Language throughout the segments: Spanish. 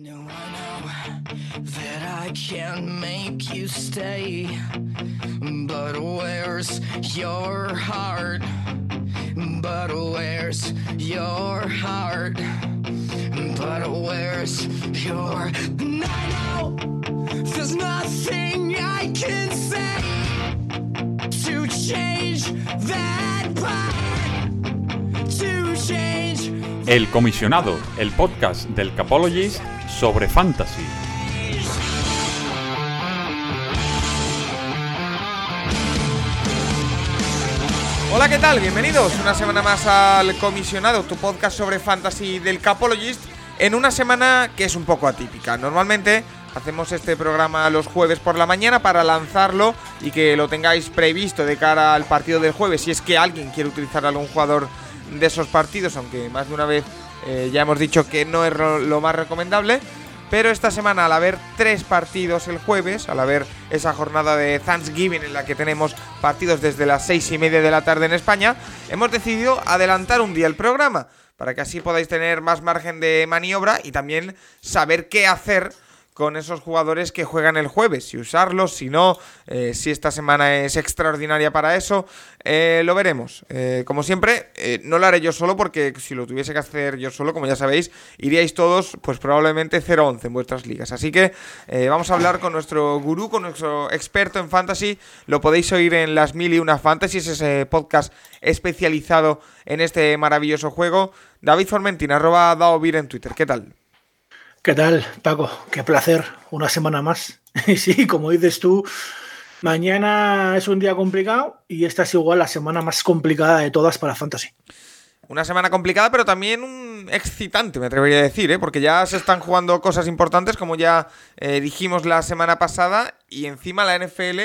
No, I know that I can make you stay, but where's your heart? But where's your heart? But where's your. And I know there's nothing I can say to change that part. To change. El Comisionado, el podcast del Capologist sobre fantasy. Hola, ¿qué tal? Bienvenidos una semana más al Comisionado, tu podcast sobre fantasy del Capologist, en una semana que es un poco atípica. Normalmente hacemos este programa los jueves por la mañana para lanzarlo y que lo tengáis previsto de cara al partido del jueves, si es que alguien quiere utilizar algún jugador de esos partidos, aunque más de una vez eh, ya hemos dicho que no es lo más recomendable. Pero esta semana, al haber tres partidos el jueves, al haber esa jornada de Thanksgiving en la que tenemos partidos desde las seis y media de la tarde en España, hemos decidido adelantar un día el programa para que así podáis tener más margen de maniobra y también saber qué hacer con esos jugadores que juegan el jueves, si usarlos, si no, eh, si esta semana es extraordinaria para eso, eh, lo veremos. Eh, como siempre, no lo haré yo solo porque si lo tuviese que hacer yo solo, como ya sabéis, iríais todos pues probablemente 0-11 en vuestras ligas. Así que vamos a hablar con nuestro gurú, con nuestro experto en fantasy. Lo podéis oír en las mil y una fantasies, ese podcast especializado en este maravilloso juego. David Formentina, arroba Daovir en Twitter. ¿Qué tal? ¿Qué tal, Paco? Qué placer, una semana más. Y sí, como dices tú, mañana es un día complicado y esta es igual la semana más complicada de todas para Fantasy. Una semana complicada, pero también un excitante, me atrevería a decir, ¿eh? porque ya se están jugando cosas importantes, como ya eh, dijimos la semana pasada, y encima la NFL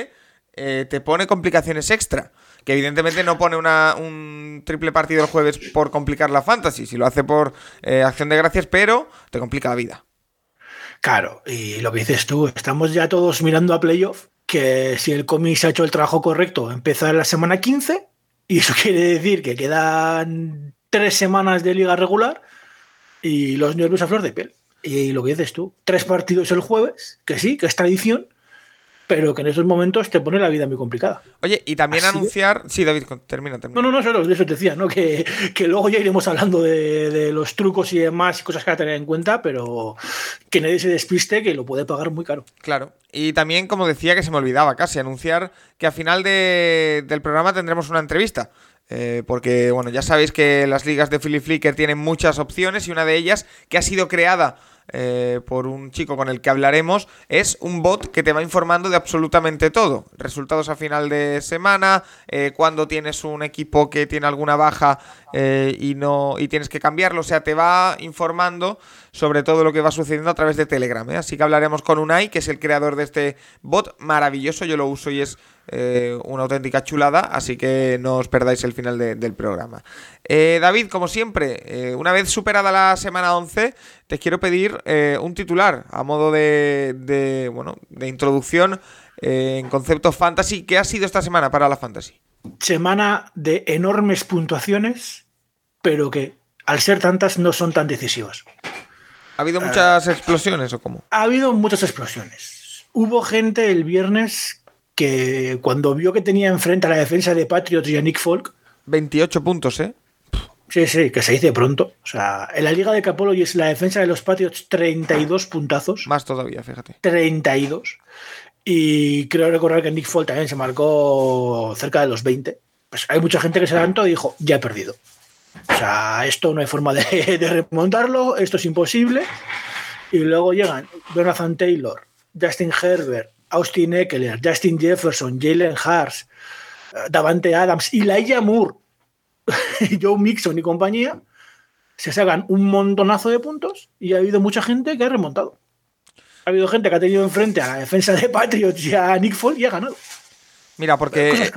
eh, te pone complicaciones extra. Que evidentemente no pone una- un triple partido el jueves por complicar la fantasy, si lo hace por eh, acción de gracias, pero te complica la vida. Claro, y lo que dices tú, estamos ya todos mirando a playoff, que si el cómic se ha hecho el trabajo correcto, empieza en la semana 15, y eso quiere decir que quedan tres semanas de liga regular y los nervios a flor de piel. Y lo que dices tú, tres partidos el jueves, que sí, que es tradición, pero que en esos momentos te pone la vida muy complicada. Oye, y también Así anunciar... Sí, David, termina, termina. No, no, no, solo de eso te decía, ¿no? Que, que luego ya iremos hablando de, de los trucos y demás y cosas que hay que tener en cuenta, pero que nadie se despiste que lo puede pagar muy caro. Claro. Y también, como decía, que se me olvidaba casi anunciar que a final de- del programa tendremos una entrevista. Eh, porque, bueno, ya sabéis que las ligas de Philly Flicker tienen muchas opciones y una de ellas, que ha sido creada eh, por un chico con el que hablaremos, es un bot que te va informando de absolutamente todo. Resultados a final de semana, eh, cuando tienes un equipo que tiene alguna baja eh, y no y tienes que cambiarlo. O sea, te va informando sobre todo lo que va sucediendo a través de Telegram. Así que hablaremos con Unai, que es el creador de este bot maravilloso. Yo lo uso y es eh, una auténtica chulada, así que no os perdáis el final de- del programa. Eh, David, como siempre, eh, una vez superada la semana 11, te quiero pedir un titular a modo de, de, bueno, de introducción en concepto fantasy. ¿Qué ha sido esta semana para la fantasy? Semana de enormes puntuaciones, pero que al ser tantas no son tan decisivas. ¿Ha habido muchas explosiones o cómo? Ha habido muchas explosiones. Hubo gente el viernes que cuando vio que tenía enfrente a la defensa de Patriots y a Nick Folk, 28 puntos, ¿eh? Sí, sí, que se dice pronto. O sea, en la Liga de Capolo y es la defensa de los Patriots 32 puntazos. Más todavía, fíjate. 32. Y creo recordar que Nick Folk también se marcó cerca de los 20. Pues hay mucha gente que se levantó y dijo, ya he perdido. O sea, esto no hay forma de, de remontarlo, esto es imposible. Y luego llegan Jonathan Taylor, Justin Herbert, Austin Eckler, Justin Jefferson, Jalen Hurts, eh, Davante Adams y Laia Moore, Joe Mixon y compañía. Se sacan un montonazo de puntos y ha habido mucha gente que ha remontado. Ha habido gente que ha tenido enfrente a la defensa de Patriots y a Nick Folk y ha ganado. Mira, porque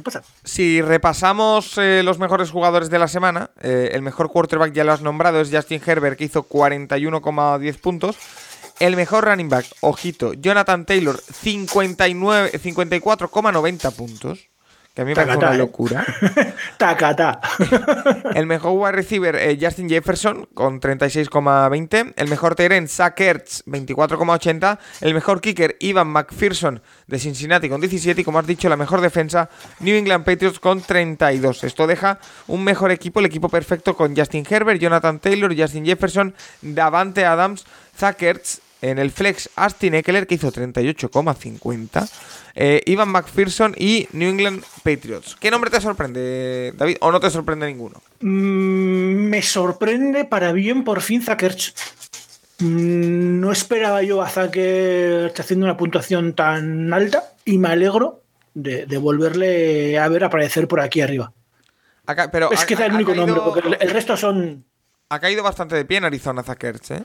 si repasamos eh, los mejores jugadores de la semana, eh, el mejor quarterback ya lo has nombrado, es Justin Herbert, que hizo 41,10 puntos. El mejor running back, ojito, Jonathan Taylor, 59 54,90 puntos. que a mí me parece una ¿eh? locura. Tacata. El mejor wide receiver, eh, Justin Jefferson, con 36,20. El mejor Tyrant, Zach Ertz, 24,80. El mejor kicker, Ivan McPherson, de Cincinnati, con 17. Y como has dicho, la mejor defensa, New England Patriots, con 32. Esto deja un mejor equipo, el equipo perfecto, con Justin Herbert, Jonathan Taylor, Justin Jefferson, Davante Adams, Zach Ertz. En el flex, Austin Eckler, que hizo 38,50. Eh, Ivan McPherson y New England Patriots. ¿Qué nombre te sorprende, David? ¿O no te sorprende ninguno? Mm, me sorprende para bien por fin Zakerch. Mm, No esperaba yo a Zakerch haciendo una puntuación tan alta y me alegro de, de volverle a ver aparecer por aquí arriba. Acá- pero es ha- que es el único caído- nombre, porque el, el resto son. Ha caído bastante de pie en Arizona Zakerts, ¿eh?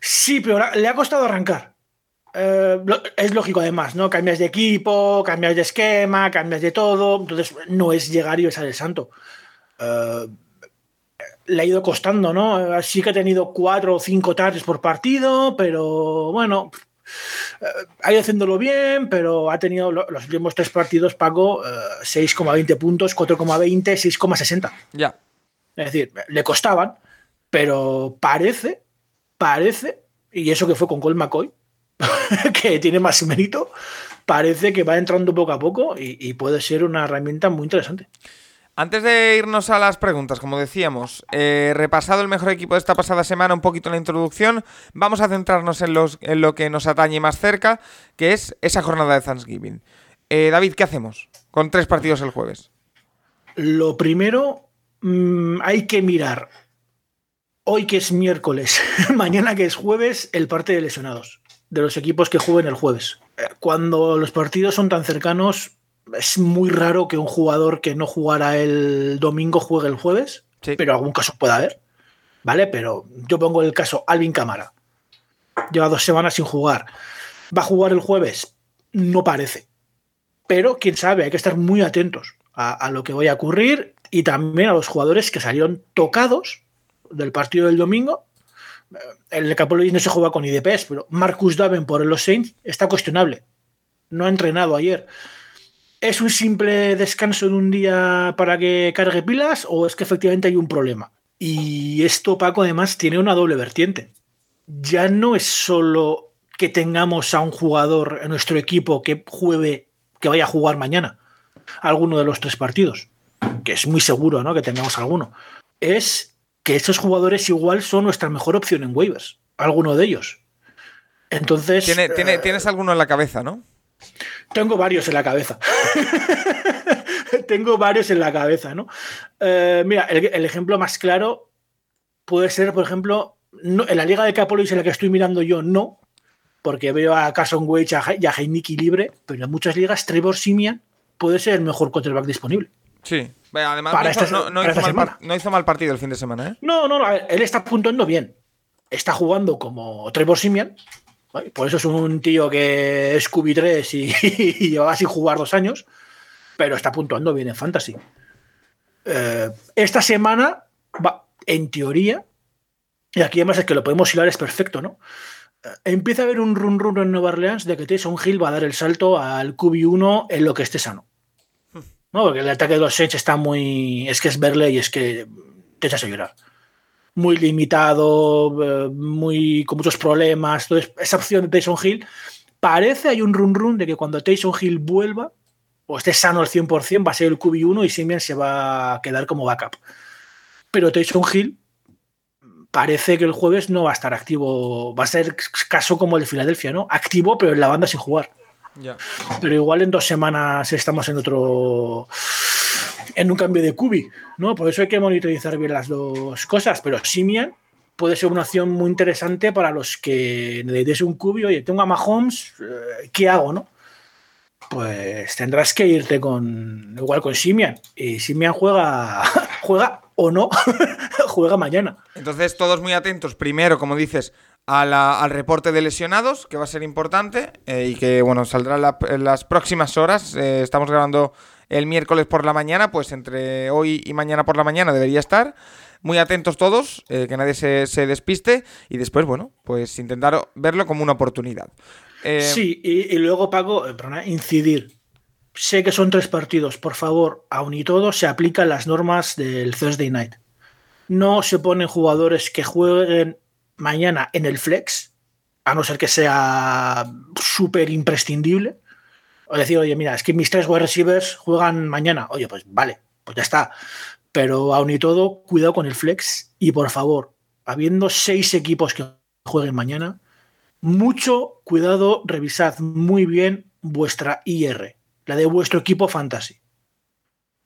Sí, pero le ha costado arrancar. Eh, es lógico además, ¿no? Cambias de equipo, cambias de esquema, cambias de todo. Entonces no es llegar y besar el santo. Eh, le ha ido costando, ¿no? Sí que ha tenido cuatro o cinco tardes por partido, pero bueno, eh, ha ido haciéndolo bien, pero ha tenido lo- los últimos tres partidos, Paco, eh, 6,20 puntos, 4,20, 6,60. Ya. Es decir, le costaban, pero parece, parece, y eso que fue con Cole McCoy, que tiene más mérito, parece que va entrando poco a poco y, y puede ser una herramienta muy interesante. Antes de irnos a las preguntas, como decíamos, eh, repasado el mejor equipo de esta pasada semana, un poquito en la introducción, vamos a centrarnos en, los, en lo que nos atañe más cerca, que es esa jornada de Thanksgiving. Eh, David, ¿qué hacemos con tres partidos el jueves? Lo primero, mm, hay que mirar hoy que es miércoles, mañana que es jueves, el parte de lesionados de los equipos que jueguen el jueves. Eh, Cuando los partidos son tan cercanos, es muy raro que un jugador que no jugara el domingo juegue el jueves, Sí. pero algún caso puede haber. ¿Vale? Pero yo pongo el caso Alvin Camara. Lleva dos semanas sin jugar. ¿Va a jugar el jueves? No parece. Pero quién sabe, hay que estar muy atentos a, a lo que vaya a ocurrir y también a los jugadores que salieron tocados del partido del domingo. Eh, El Capologis no se juega con IDPs, pero Marcus Davenport en los Saints está cuestionable. No ha entrenado ayer. ¿Es un simple descanso en un día para que cargue pilas o es que efectivamente hay un problema? Y esto, Paco, además tiene una doble vertiente. Ya no es solo que tengamos a un jugador en nuestro equipo que juegue, que vaya a jugar mañana alguno de los tres partidos, que es muy seguro ¿no? que tengamos alguno. Es que estos jugadores igual son nuestra mejor opción en waivers, alguno de ellos. Entonces, Tiene- tiene- eh, tienes alguno en la cabeza, ¿no? tengo varios en la cabeza. Tengo varios en la cabeza, ¿no? Eh, mira, el, el ejemplo más claro puede ser, por ejemplo, no- en la liga de Capolis en la que estoy mirando yo, no, porque veo a Carson He- y a Heineken libre, pero en muchas ligas Trevor Simian puede ser el mejor quarterback disponible. Sí. Además, Para no, hizo, esta- no- no para hizo esta mal par- semana. no hizo mal partido el fin de semana, ¿eh? No, no, no, a ver, él está puntuando bien. Está jugando como Trevor Simian. ¿vale? Por eso es un tío que es QB3 y, y llevaba sin jugar dos años. Pero está puntuando bien en Fantasy. Eh, esta semana, va, en teoría, y aquí además es que lo podemos hilar, es perfecto, ¿no? Eh, Empieza a haber un run run en Nueva Orleans de que Taysom Hill va a dar el salto al QB1 en lo que esté sano. ¿No? Porque el ataque de los Saints está muy. Es que es verle y es que te echas a llorar. Muy limitado, eh, muy, con muchos problemas. Entonces, esa opción de Taysom Hill, parece hay un run run de que cuando Taysom Hill vuelva o esté sano al 100%, va a ser el QB1 y Simeon se va a quedar como backup. Pero Taysom Hill parece que el jueves no va a estar activo, va a ser caso como el de Filadelfia, ¿no? Activo, pero en la banda sin jugar Ya. pero igual en dos semanas estamos en otro en un cambio de cubi, ¿no? Por eso hay que monitorizar bien las dos cosas, pero Simian puede ser una opción muy interesante para los que necesites un cubi, oye, tengo a Mahomes, eh, ¿qué hago, no? Pues tendrás que irte con igual con Simian y Simian juega juega o no, juega mañana. Entonces, todos muy atentos, primero, como dices, al reporte de lesionados, que va a ser importante eh, y que, bueno, saldrá en las próximas horas. Eh, estamos grabando el miércoles por la mañana, pues entre hoy y mañana por la mañana debería estar. Muy atentos todos, eh, que nadie se, se despiste y después, bueno, pues intentar verlo como una oportunidad. Sí, y, luego Paco, perdona, incidir. sé que son tres partidos, por favor, aún y todo, se aplican las normas del Thursday Night. No se ponen jugadores que jueguen mañana en el flex, a no ser que sea súper imprescindible. O decir, oye, mira, es que mis tres wide receivers juegan mañana. Oye, pues vale, pues ya está. Pero aún y todo, cuidado con el flex. Y por favor, habiendo seis equipos que jueguen mañana, mucho cuidado, revisad muy bien vuestra IR, la de vuestro equipo fantasy.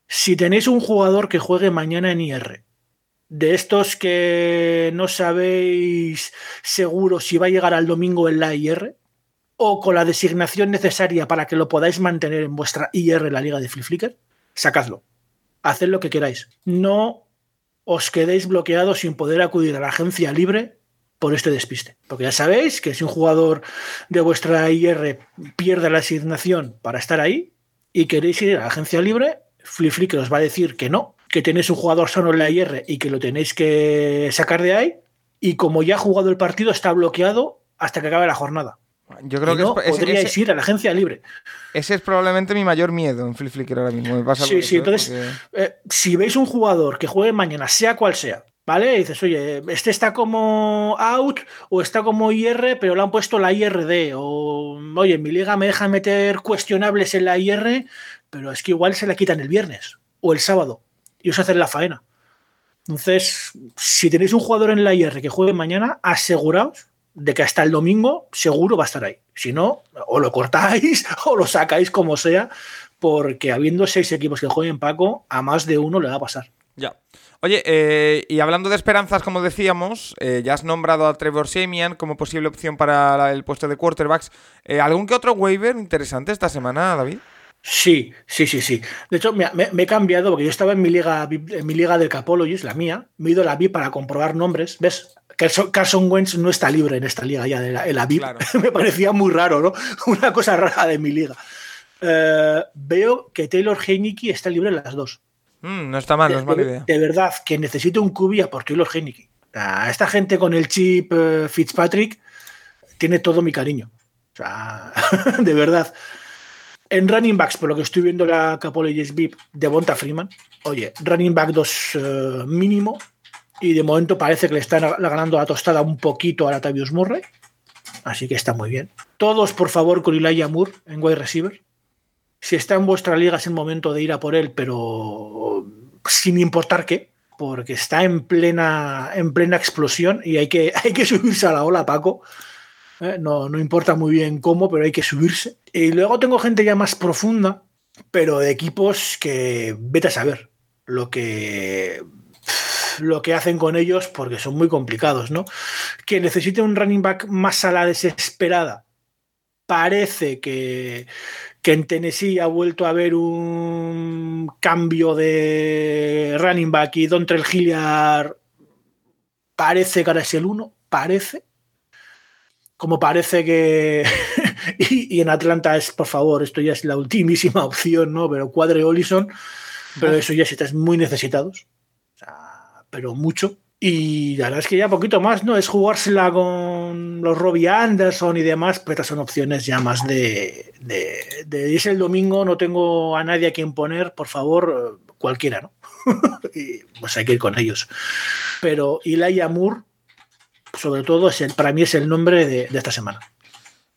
Si tenéis un jugador que juegue mañana en IR, de estos que no sabéis seguro si va a llegar al domingo en la IR, o con la designación necesaria para que lo podáis mantener en vuestra IR la liga de Flip sacadlo. Haced lo que queráis. No os quedéis bloqueados sin poder acudir a la agencia libre por este despiste. Porque ya sabéis que si un jugador de vuestra IR pierde la asignación para estar ahí y queréis ir a la agencia libre, Flip os va a decir que no, que tenéis un jugador sano en la IR y que lo tenéis que sacar de ahí. Y como ya ha jugado el partido, está bloqueado hasta que acabe la jornada. Yo creo que no, es, podríais ir a la agencia libre. Ese es probablemente mi mayor miedo en Flip ahora mismo. Me pasa sí, sí, entonces, eh, si veis un jugador que juegue mañana, sea cual sea, ¿Vale? Y dices, oye, este está como out o está como IR, pero le han puesto la IRD. O, oye, mi liga me deja meter cuestionables en la IR, pero es que igual se la quitan el viernes o el sábado y os hacen la faena. Entonces, si tenéis un jugador en la IR que juegue mañana, aseguraos de que hasta el domingo seguro va a estar ahí. Si no, o lo cortáis o lo sacáis como sea, porque habiendo seis equipos que jueguen Paco, a más de uno le va a pasar. Ya. Oye, eh, y hablando de esperanzas, como decíamos, eh, ya has nombrado a Trevor Semian como posible opción para el puesto de quarterbacks. Eh, ¿Algún que otro waiver interesante esta semana, David? Sí, sí, sí, sí. De hecho, me, he cambiado porque yo estaba en mi liga, en mi liga del Capologist, la mía, me he ido a la VIP para comprobar nombres. ¿Ves? Carson, Wentz no está libre en esta liga ya de la, VIP. me parecía muy raro, ¿no? Una cosa rara de mi liga. veo que Taylor Heineke está libre en las dos. Mm, no está mal, no es mala idea. De verdad, que necesito un cubia por Taylor Heineke. A esta gente con el chip eh, Fitzpatrick tiene todo mi cariño. O sea, de verdad. En running backs, por lo que estoy viendo la Capologies VIP de Bonta Freeman, oye, running back 2 eh, mínimo, y de momento parece que le están ganando la tostada un poquito a Latavius Murray. Así que está muy bien. Todos, por favor, con Elijah Moore en wide receiver. Si está en vuestra liga es el momento de ir a por él, pero sin importar qué, porque está en plena, en plena explosión y hay que, hay que subirse a la ola, Paco. Eh, no, no importa muy bien cómo, pero hay que subirse. Y luego tengo gente ya más profunda, pero de equipos que vete a saber lo que lo que hacen con ellos porque son muy complicados, ¿no? Que necesite un running back más a la desesperada. Parece que, que en Tennessee ha vuelto a haber un cambio de running back y Dontrell Hilliard parece que ahora es el uno, parece. Como parece que. y, en Atlanta es, por favor, esto ya es la ultimísima opción, ¿no? Pero cuadre Olison, pero eso ya si estás muy necesitados. O sea, pero mucho. Y la verdad es que ya poquito más, ¿no? Es jugársela con los Robbie Anderson y demás, pero son opciones ya más de, de, de es el domingo, no tengo a nadie a quien poner, por favor, cualquiera, ¿no? y pues hay que ir con ellos. Pero Eli Moore, sobre todo, es el, para mí es el nombre de esta semana.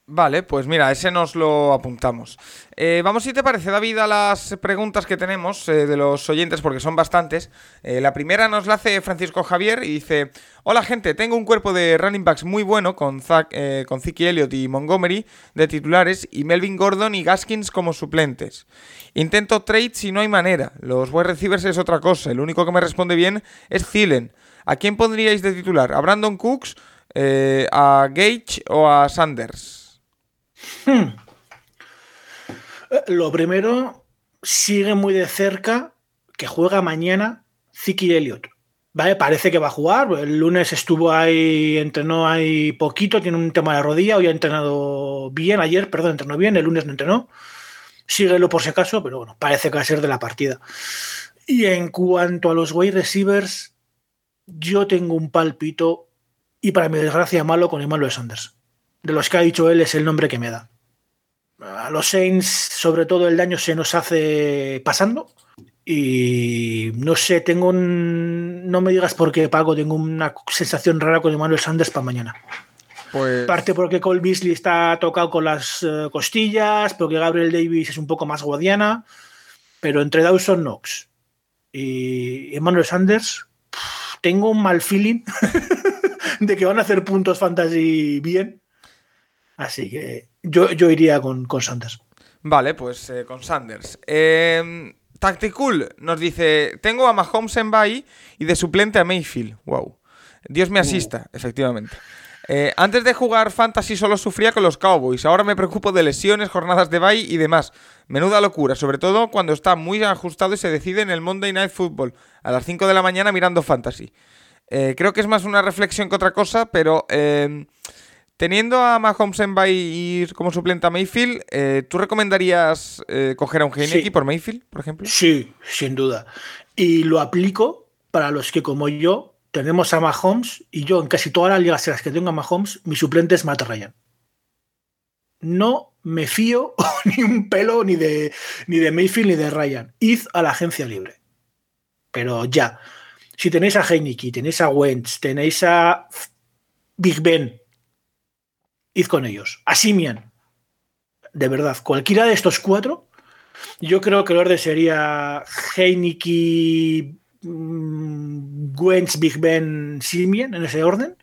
Vale, pues mira, ese nos lo apuntamos. Eh, vamos, si te parece, David, a las preguntas que tenemos eh, de los oyentes, porque son bastantes. Eh, la primera nos la hace Francisco Javier y dice: Hola, gente, tengo un cuerpo de running backs muy bueno con, Zach, con Ziki Elliott y Montgomery de titulares y Melvin Gordon y Gaskins como suplentes. Intento trade si no hay manera. Los wide receivers es otra cosa. El único que me responde bien es Thielen. ¿A quién pondríais de titular? ¿A Brandon Cooks, a Gage o a Sanders? Hmm. Lo primero, sigue muy de cerca que juega mañana Ziki Elliott. Parece que va a jugar. El lunes estuvo ahí, entrenó ahí poquito, tiene un tema de rodilla. Hoy ha entrenado bien, ayer, perdón, entrenó bien, el lunes no entrenó. Síguelo por si acaso, pero bueno, parece que va a ser de la partida. Y en cuanto a los wide receivers, yo tengo un palpito y para mi desgracia malo con Emmanuel Sanders de los que ha dicho él es el nombre que me da. A los Saints, sobre todo, el daño se nos hace pasando. Y no sé, tengo un. No me digas por qué, Paco, tengo una sensación rara con Emmanuel Sanders para mañana. Pues. Parte porque Cole Beasley está tocado con las eh, costillas, porque Gabriel Davis es un poco más guadiana, pero entre Dawson Knox y Emmanuel Sanders, tengo un mal feeling de que van a hacer puntos fantasy bien. Así que yo, yo iría con, con Sanders. Vale, pues eh, con Sanders. Eh, Tacticool nos dice: Tengo a Mahomes en bye y de suplente a Mayfield. Wow. Dios me asista, efectivamente. Eh, antes de jugar Fantasy solo sufría con los Cowboys. Ahora me preocupo de lesiones, jornadas de bye y demás. Menuda locura, sobre todo cuando está muy ajustado y se decide en el Monday Night Football a las 5 de la mañana mirando Fantasy. Eh, creo que es más una reflexión que otra cosa, pero eh, teniendo a Mahomes en bye y como suplente a Mayfield, ¿tú recomendarías coger a un Heineke Sí. por Mayfield, por ejemplo? Sí, sin duda. Y lo aplico para los que, como yo, tenemos a Mahomes y yo en casi todas las ligas en las que tengo a Mahomes, mi suplente es Matt Ryan. No me fío ni un pelo ni de, ni de Mayfield ni de Ryan. Id a la agencia libre. Pero ya. Si tenéis a Heineke, tenéis a Wentz, tenéis a Big Ben, id con ellos. A Simian. De verdad, cualquiera de estos cuatro yo creo que el orden sería Heineke, mm, Wentz, Big Ben, Simian, en ese orden.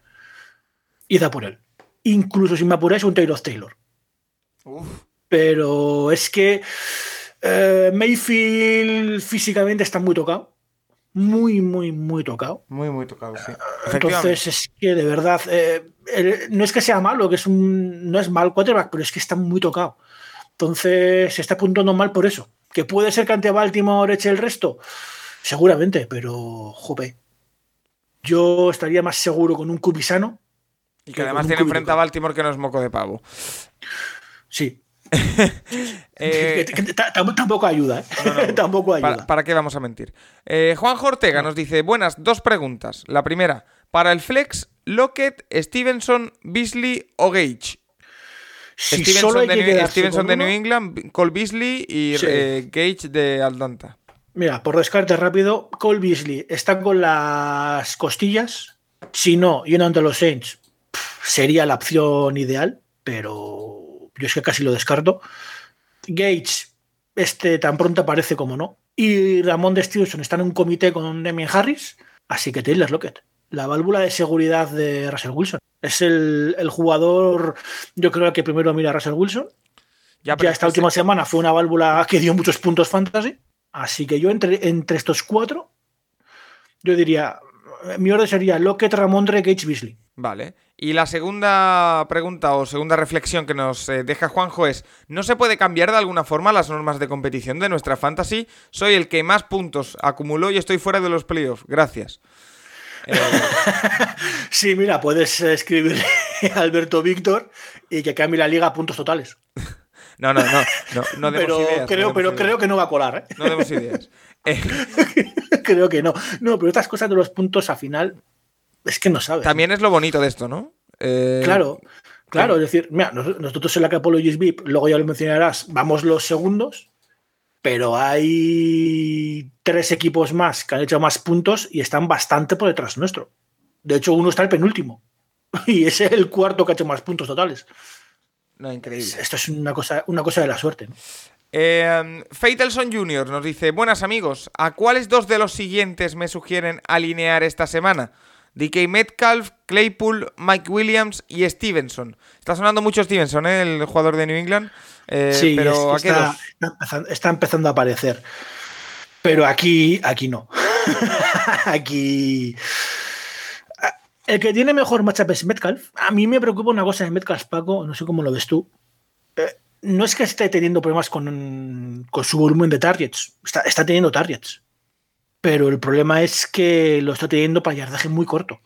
Y da por él. Incluso si me apuráis, un Taylor Taylor. Uf. Pero es que eh, Mayfield físicamente está muy tocado. Muy, muy, muy tocado. Muy, muy tocado, sí. Efectivamente. Entonces es que de verdad, eh, no es que sea malo, que es un, no es mal quarterback, pero es que está muy tocado. Entonces se está apuntando mal por eso. Que puede ser que ante Baltimore eche el resto, seguramente, pero jope. Yo estaría más seguro con un cubisano. Y que que además tiene enfrente a Baltimore que no es moco de pavo. Sí. Eh, tampoco ayuda, ¿eh? No, no, tampoco ayuda. ¿Para, para qué vamos a mentir? Eh, Juan Ortega nos dice, buenas, dos preguntas. La primera, para el flex, Lockett, Stevenson, Beasley o Gage. Si Stevenson, de, Stevenson de New England, Cole Beasley y Sí. Gage de Atlanta. Mira, por descarte rápido, Cole Beasley está con las costillas. Si no, yendo ante los Saints, pff, sería la opción ideal, pero yo es que casi lo descarto. Gage, este tan pronto aparece como no. Y Ramón de Stevenson está en un comité con Demian Harris, así que Taylor Lockett, la válvula de seguridad de Russell Wilson. Es el, el jugador, yo creo que primero mira a Russell Wilson, Ya, ya es esta última se- semana fue una válvula que dio muchos puntos fantasy. Así que yo entre, entre estos cuatro, yo diría, mi orden sería Lockett, Ramondre, Gage, Beasley. Vale. Y la segunda pregunta o segunda reflexión que nos eh, deja Juanjo es, ¿no se puede cambiar de alguna forma las normas de competición de nuestra fantasy? Soy el que más puntos acumuló y estoy fuera de los playoffs. Gracias. Eh, Sí, mira, puedes escribirle a Alberto Víctor y que cambie la liga a puntos totales. no, no, no. No, no demos pero ideas, creo, pero ideas. creo que no va a colar. ¿eh? No demos ideas. Eh, creo que no. No, pero estas cosas de los puntos al final es que no sabes. también es lo bonito de esto, ¿no? Eh, Claro, claro, es decir, mira, nos- nosotros en la Capologist VIP, luego ya lo mencionarás, vamos los segundos, pero hay tres equipos más que han hecho más puntos y están bastante por detrás nuestro. De hecho, uno está el penúltimo y es el cuarto que ha hecho más puntos totales. No, increíble. Esto es una cosa, una cosa de la suerte. ¿no? Eh, Faitelson Jr. nos dice: Buenas amigos, ¿a cuáles dos de los siguientes me sugieren alinear esta semana? DK Metcalf, Claypool, Mike Williams y Stevenson. Está sonando mucho Stevenson, ¿eh? el jugador de New England. Eh, sí, pero es ¿a que qué está, está empezando a aparecer. Pero aquí, aquí no. aquí. El que tiene mejor matchup es Metcalf. A mí me preocupa una cosa de Metcalf, Paco, no sé cómo lo ves tú. Eh, no es que esté teniendo problemas con, con su volumen de targets, está, está teniendo targets. Pero el problema es que lo está teniendo para yardaje muy corto.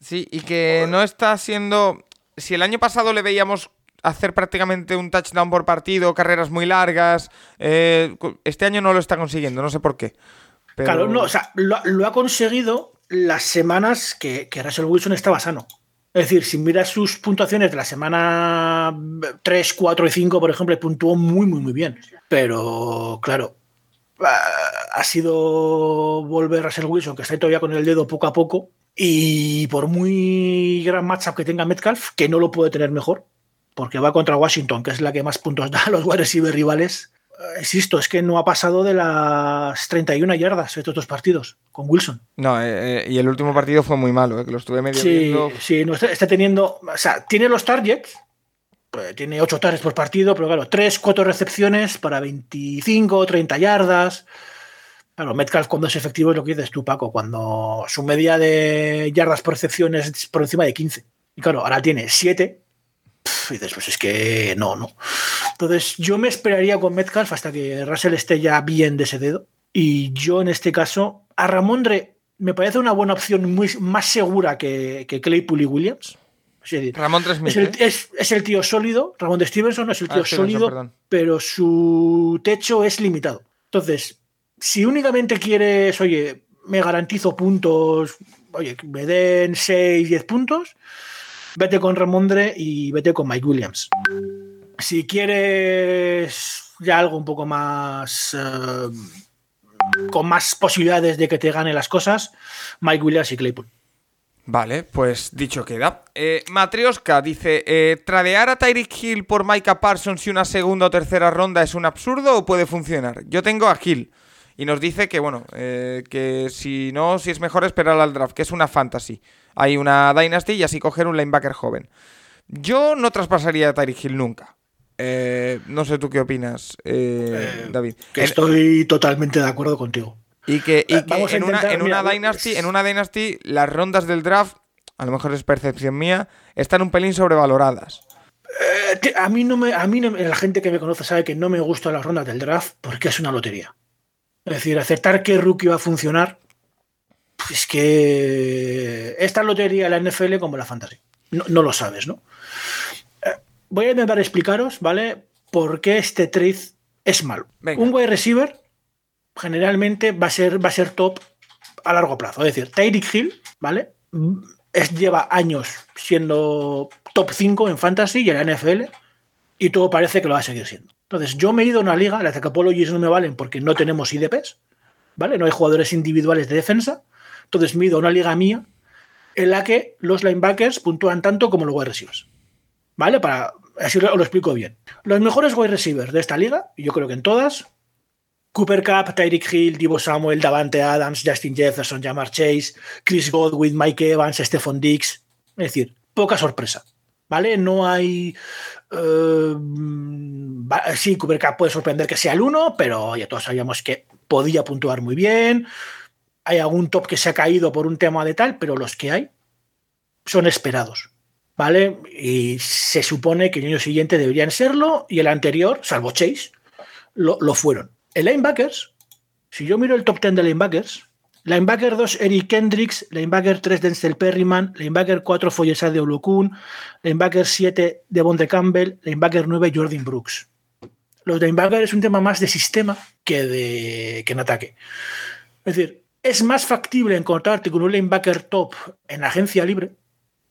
Sí, y que no está siendo. Si el año pasado le veíamos hacer prácticamente un touchdown por partido, carreras muy largas, eh, este año no lo está consiguiendo, no sé por qué. Pero- Claro, no, o sea, lo, lo ha conseguido las semanas que, que Russell Wilson estaba sano. Es decir, si miras sus puntuaciones de la semana 3, 4 y 5, por ejemplo, puntuó muy, muy, muy bien. Pero, claro, ha sido volver a Russell Wilson, que está todavía con el dedo poco a poco, y por muy gran matchup que tenga Metcalf, que no lo puede tener mejor, porque va contra Washington, que es la que más puntos da a los wide rivales. Eh, insisto, es que no ha pasado de las 31 yardas estos dos partidos con Wilson. No, eh, eh, y el último partido fue muy malo, que lo estuve medio sí, viendo. Sí, no, está, está, teniendo. O sea, tiene los targets, pues, tiene 8 targets por partido, pero claro, 3, 4 recepciones para 25, 30 yardas. Claro, Metcalf cuando es efectivo es lo que dices tú, Paco, cuando su media de yardas por recepción es por encima de 15. Y claro, ahora tiene 7 y dices, pues es que no, no. Entonces, yo me esperaría con Metcalf hasta que Russell esté ya bien de ese dedo. Y yo, en este caso, a Ramondre me parece una buena opción muy, más segura que, que Claypool y Williams. Es, decir, Ramondre Smith, es, el, ¿eh? es, es, el, tío sólido. Ramón de Stevenson es el tío Ah, sólido, perdón. pero su techo es limitado. Entonces, si únicamente quieres, oye, me garantizo puntos, oye, me den 6, 10 puntos, vete con Ramondre y vete con Mike Williams. Si quieres ya algo un poco más. eh, con más posibilidades de que te gane las cosas, Mike Williams y Claypool. Vale, pues dicho queda. Eh, Matrioska dice: eh, ¿Tradear a Tyreek Hill por Micah Parsons y una segunda o tercera ronda es un absurdo o puede funcionar? Yo tengo a Hill. Y nos dice que, bueno, eh, que si no, si es mejor esperar al draft, que es una fantasy. Hay una Dynasty y así coger un linebacker joven. Yo no traspasaría a Tyreek Hill nunca. Eh, no sé tú qué opinas, eh, David. Que estoy totalmente de acuerdo contigo. y que, y en, una, en, una dynasty, en una Dynasty, las rondas del draft, a lo mejor es percepción mía, están un pelín sobrevaloradas. Eh, a mí no me, a mí no- la gente que me conoce sabe que no me gustan las rondas del draft porque es una lotería. Es decir, aceptar que rookie va a funcionar pues es que esta lotería la NFL como la fantasy. No, no lo sabes, ¿no? Eh, voy a intentar explicaros, ¿vale? Por qué este trade es malo. Venga. Un wide receiver generalmente va a ser, va a ser top a largo plazo. Es decir, Tyreek Hill, ¿vale? Es, lleva años siendo top 5 en fantasy y en la NFL y todo parece que lo va a seguir siendo. Entonces, yo me he ido a una liga, las Capologies no me valen porque no tenemos IDPs, ¿vale? No hay jugadores individuales de defensa. Entonces, me he ido a una liga mía en la que los linebackers puntúan tanto como los wide receivers. ¿Vale? Para, así lo, lo explico bien. Los mejores wide receivers de esta liga, yo creo que en todas, Cooper Cup, Tyreek Hill, Divo Samuel, Davante Adams, Justin Jefferson, Jamar Chase, Chris Godwin, Mike Evans, Stephon Diggs. Es decir, poca sorpresa. ¿Vale? No hay. Va- sí, Cup puede sorprender que sea el uno, pero ya todos sabíamos que podía puntuar muy bien. Hay algún top que se ha caído por un tema de tal, pero los que hay son esperados. ¿Vale? Y se supone que el año siguiente deberían serlo y el anterior, salvo Chase, lo, lo fueron. En linebackers, si yo miro el top 10 de linebackers, linebacker 2 Eric Kendricks, linebacker 3 Denzel Perryman, linebacker 4 Foyesade de Olokun, linebacker 7 Devon de Campbell, linebacker 9 Jordan Brooks. Los linebackers es un tema más de sistema que, de, que en ataque. Es decir, es más factible encontrarte con un linebacker top en agencia libre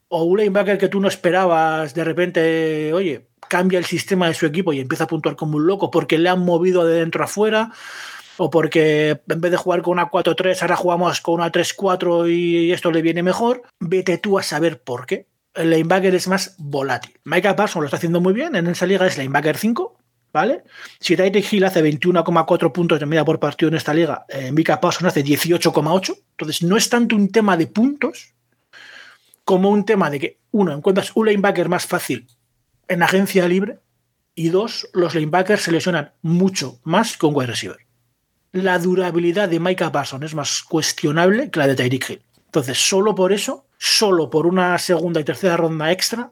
o un linebacker que tú no esperabas de repente, oye, cambia el sistema de su equipo y empieza a puntuar como un loco porque le han movido de dentro a fuera o porque en vez de jugar con una 4-3 ahora jugamos con una 3-4 y esto le viene mejor, vete tú a saber por qué. El linebacker es más volátil. Micah Parsons lo está haciendo muy bien, en esa liga es linebacker 5, ¿vale? Si Tyreek Hill hace 21,4 puntos de media por partido en esta liga, eh, Micah Parsons hace 18,8, entonces no es tanto un tema de puntos como un tema de que, uno, encuentras un linebacker más fácil en agencia libre y dos, los linebackers se lesionan mucho más un wide receiver. La durabilidad de Micah Parsons es más cuestionable que la de Tyreek Hill. Entonces, solo por eso, solo por una segunda y tercera ronda extra,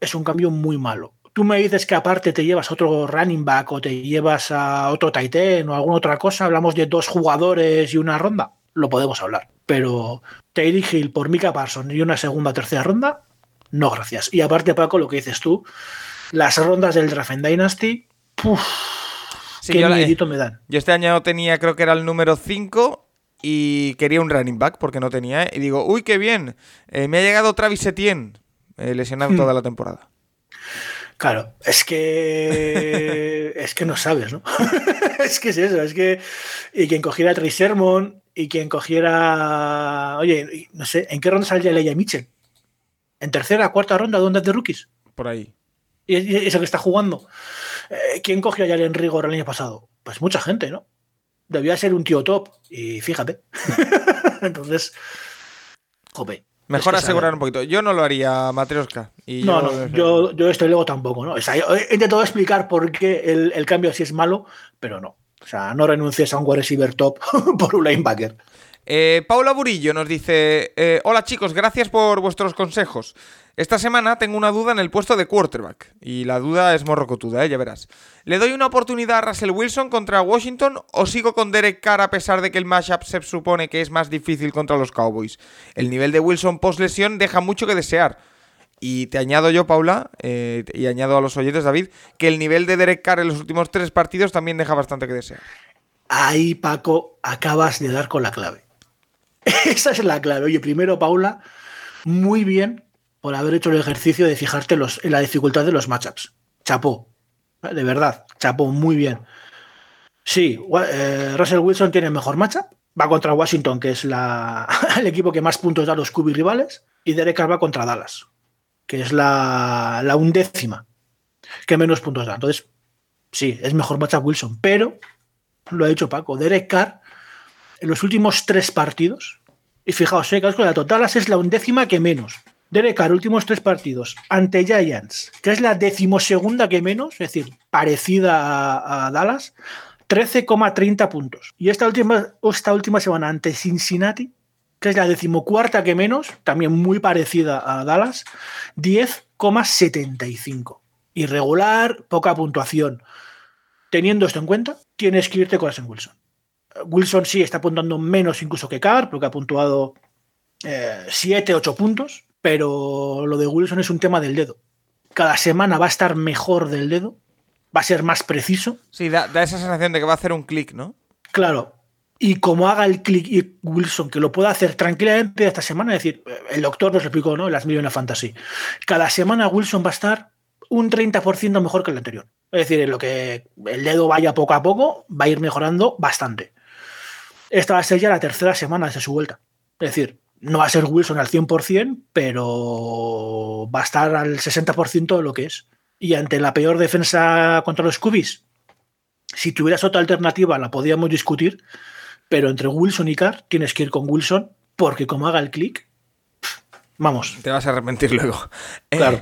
es un cambio muy malo. Tú me dices que aparte te llevas otro running back o te llevas a otro tight end o alguna otra cosa, hablamos de dos jugadores y una ronda, lo podemos hablar. Pero Tyreek Hill por Mika Parsons y una segunda o tercera ronda, no gracias. Y aparte, Paco, lo que dices tú, las rondas del draft Dynasty, puf, Sí, qué yo, eh, miedito me dan. yo este año tenía, creo que era el número 5 y quería un running back porque no tenía. ¿eh? Y digo, uy, qué bien, eh, me ha llegado Travis Etienne. eh, lesionado Hmm. toda la temporada. Claro, es que es que no sabes, ¿no? es que es eso, es que y quien cogiera a Trey Sermon y quien cogiera, oye, no sé, ¿en qué ronda saldría Leia Mitchell? ¿En tercera, cuarta ronda de ondas de rookies? Por ahí. Y y eso que está jugando. Eh, ¿Quién cogió a Jalen Rigor el año pasado? Pues mucha gente, ¿no? Debía ser un tío top y fíjate. Entonces, jope. Mejor Es que asegurar sabe. un poquito. Yo no lo haría, Matrioska. Y No, yo- no, yo, yo esto luego tampoco, ¿no? O sea, he intentado explicar por qué el, el cambio así es malo, pero no. O sea, no renuncies a un wide receiver top por un linebacker. Eh, Paula Burillo nos dice: eh, Hola chicos, gracias por vuestros consejos. Esta semana tengo una duda en el puesto de quarterback. Y la duda es morrocotuda, ¿eh? ya verás. ¿Le doy una oportunidad a Russell Wilson contra Washington o sigo con Derek Carr a pesar de que el matchup se supone que es más difícil contra los Cowboys? El nivel de Wilson post lesión deja mucho que desear. Y te añado yo, Paula, eh, y añado a los oyentes, David, que el nivel de Derek Carr en los últimos tres partidos también deja bastante que desear. Ahí, Paco, acabas de dar con la clave. Esa es la clave. Oye, primero, Paula, muy bien por haber hecho el ejercicio de fijarte los, en la dificultad de los matchups. Chapó. De verdad, chapó muy bien. Sí, eh, Russell Wilson tiene el mejor matchup. Va contra Washington, que es la, el equipo que más puntos da a los QB rivales. Y Derek Carr va contra Dallas, que es la, la undécima que menos puntos da. Entonces, sí, es mejor matchup Wilson. Pero, lo ha dicho Paco, Derek Carr en los últimos tres partidos, y fijaos, eh, que la Dallas es la undécima que menos. Derek Carr, últimos tres partidos ante Giants, que es la decimosegunda que menos, es decir, parecida a, Dallas, 13,30 puntos. Y esta última, esta última semana ante Cincinnati, que es la decimocuarta que menos, también muy parecida a Dallas, 10,75. Irregular, poca puntuación. Teniendo esto en cuenta, tienes que irte con Russell Wilson. Wilson sí está apuntando menos incluso que Carr, porque ha puntuado 7, 8 puntos, pero lo de Wilson es un tema del dedo. Cada semana va a estar mejor del dedo, va a ser más preciso. Sí, da, da esa sensación de que va a hacer un clic, ¿no? Claro. Y como haga el clic y Wilson, que lo pueda hacer tranquilamente esta semana, es decir, el doctor nos lo explicó, ¿no? Las Millionaire Fantasy. Cada semana Wilson va a estar un 30% mejor que el anterior. Es decir, en lo que el dedo vaya poco a poco, va a ir mejorando bastante. Esta va a ser ya la tercera semana desde su vuelta. Es decir, no va a ser Wilson al 100%, pero va a estar al 60% de lo que es. Y ante la peor defensa contra los Cubis, si tuvieras otra alternativa la podíamos discutir, pero entre Wilson y Carr tienes que ir con Wilson porque como haga el clic, vamos. Te vas a arrepentir luego. Eh, Claro.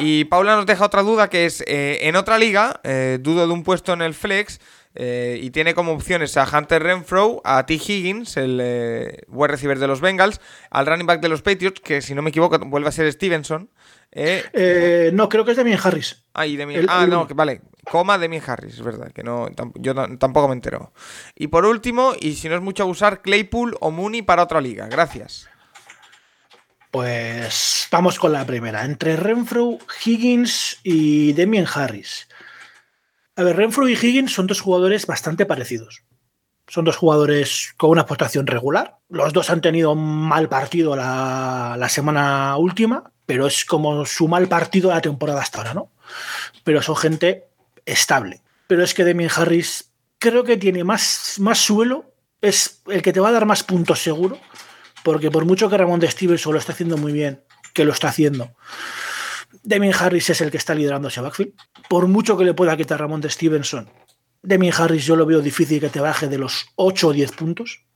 y Paula nos deja otra duda que es, eh, en otra liga, eh, dudo de un puesto en el flex eh, y tiene como opciones a Hunter Renfro, a T. Higgins, el eh, wide receiver de los Bengals, al running back de los Patriots, que si no me equivoco vuelve a ser Stevenson. eh, Eh, no, creo que es Damien Harris. Ah, y Demi- El- ah, el- no, que vale. Coma Demi Harris, es verdad, que no, yo tam- tampoco me entero. Y por último, y si no es mucho abusar, Claypool o Mooney para otra liga. Gracias. Pues vamos con la primera. Entre Renfro, Higgins y Damien Harris. A ver, Renfro y Higgins son dos jugadores bastante parecidos. Son dos jugadores con una aportación regular. Los dos han tenido un mal partido la, semana última, pero es como su mal partido de la temporada hasta ahora, ¿no? Pero son gente estable. Pero es que Damien Harris creo que tiene más, más suelo, es el que te va a dar más puntos seguro, porque por mucho que Ramón de Stevenson lo está haciendo muy bien, que lo está haciendo, Damien Harris es el que está liderando ese backfield. Por mucho que le pueda quitar Ramón de Stevenson, Damien Harris yo lo veo difícil que te baje de los 8 o 10 puntos.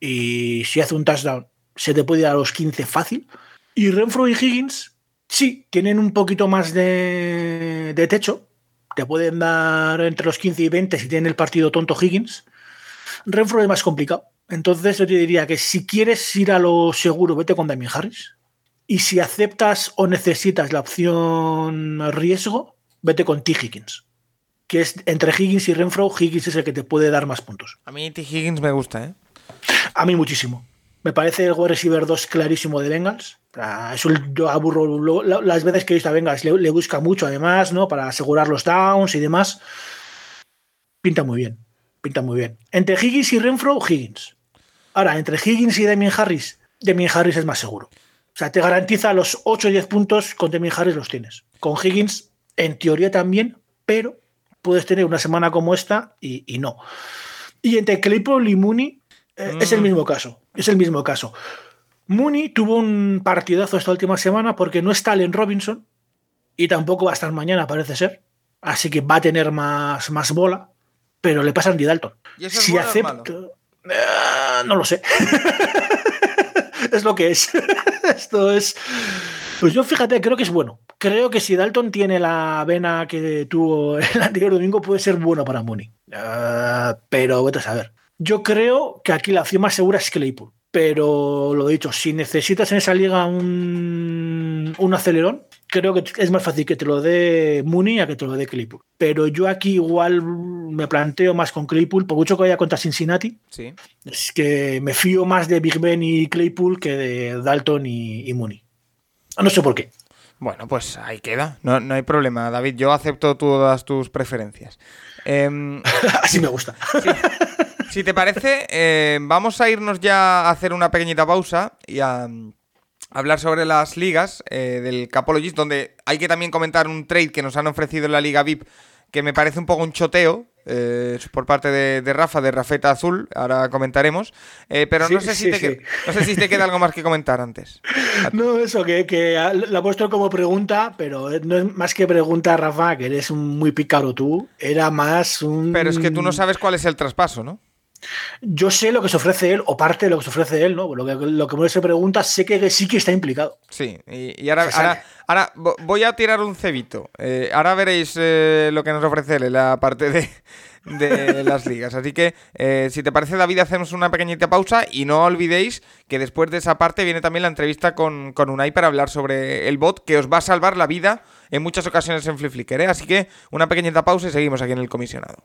Y si hace un touchdown, se te puede ir a los 15 fácil. Y Renfro y Higgins, sí, tienen un poquito más de, de techo. Te pueden dar entre los 15 y 20 si tienen el partido tonto Higgins. Renfro es más complicado. Entonces yo te diría que si quieres ir a lo seguro, vete con Damien Harris. Y si aceptas o necesitas la opción riesgo, vete con T. Higgins. Que es entre Higgins y Renfro, Higgins es el que te puede dar más puntos. A mí T. Higgins me gusta, ¿eh? A mí muchísimo. Me parece el wide receiver 2 clarísimo de Bengals. Eso yo aburro las veces que he visto a Bengals. Le, le busca mucho además, ¿no? Para asegurar los downs y demás. Pinta muy bien. Pinta muy bien. Entre Higgins y Renfro, Higgins. Ahora, entre Higgins y Damien Harris, Damien Harris es más seguro. Sea, te garantiza los 8 o 10 puntos con Demi Harris los tienes. Con Higgins, en teoría también, pero puedes tener una semana como esta y, y no. Y entre Claypool y Mooney eh, es el Mm. mismo caso. Es el mismo caso. Mooney tuvo un partidazo esta última semana porque no está Allen Robinson y tampoco va a estar mañana, parece ser. Así que va a tener más, más bola, pero le pasa a Andy Dalton. ¿Y eso es si o acepto. Eh, no lo sé. es lo que es. Esto es. Pues yo fíjate, creo que es bueno. Creo que si Dalton tiene la vena que tuvo el anterior domingo, puede ser bueno para Mooney. Eh, pero vete a saber. Yo creo que aquí la opción más segura es Claypool. Pero lo dicho, si necesitas en esa liga un, un acelerón, creo que es más fácil que te lo dé Mooney a que te lo dé Claypool. Pero yo aquí igual me planteo más con Claypool, por mucho que vaya contra Cincinnati, Sí. es que me fío más de Big Ben y Claypool que de Dalton y, y Mooney. No sé por qué. Bueno, pues ahí queda. No, no hay problema, David. Yo acepto todas tus preferencias. Em, Así me gusta. Si te parece, eh, vamos a irnos ya a hacer una pequeñita pausa y a mm, hablar sobre las ligas eh, del Capologist, donde hay que también comentar un trade que nos han ofrecido en la Liga VIP que me parece un poco un choteo. eh, por parte de, de Rafa, de Rafeta Azul, ahora comentaremos. Eh, pero no, Sí, sé si sí, te, sí. que- no sé si te queda algo más que comentar antes. No, eso, que, que la he puesto como pregunta, pero no es más que pregunta, Rafa, que eres un muy pícaro tú. Era más un. Pero es que tú no sabes cuál es el traspaso, ¿no? Yo sé lo que se ofrece él, o parte de lo que se ofrece él, ¿no? Lo que, lo que me se pregunta, sé que sí que está implicado. Sí, y, y ahora, ahora, ahora vo- voy a tirar un cebito. Eh, ahora veréis eh, lo que nos ofrece él, la parte de, de las ligas. Así que, eh, si te parece, David, hacemos una pequeñita pausa y no olvidéis que después de esa parte viene también la entrevista con, con Unai para hablar sobre el bot que os va a salvar la vida en muchas ocasiones en Flip Flicker. ¿eh? Así que, una pequeñita pausa y seguimos aquí en el comisionado.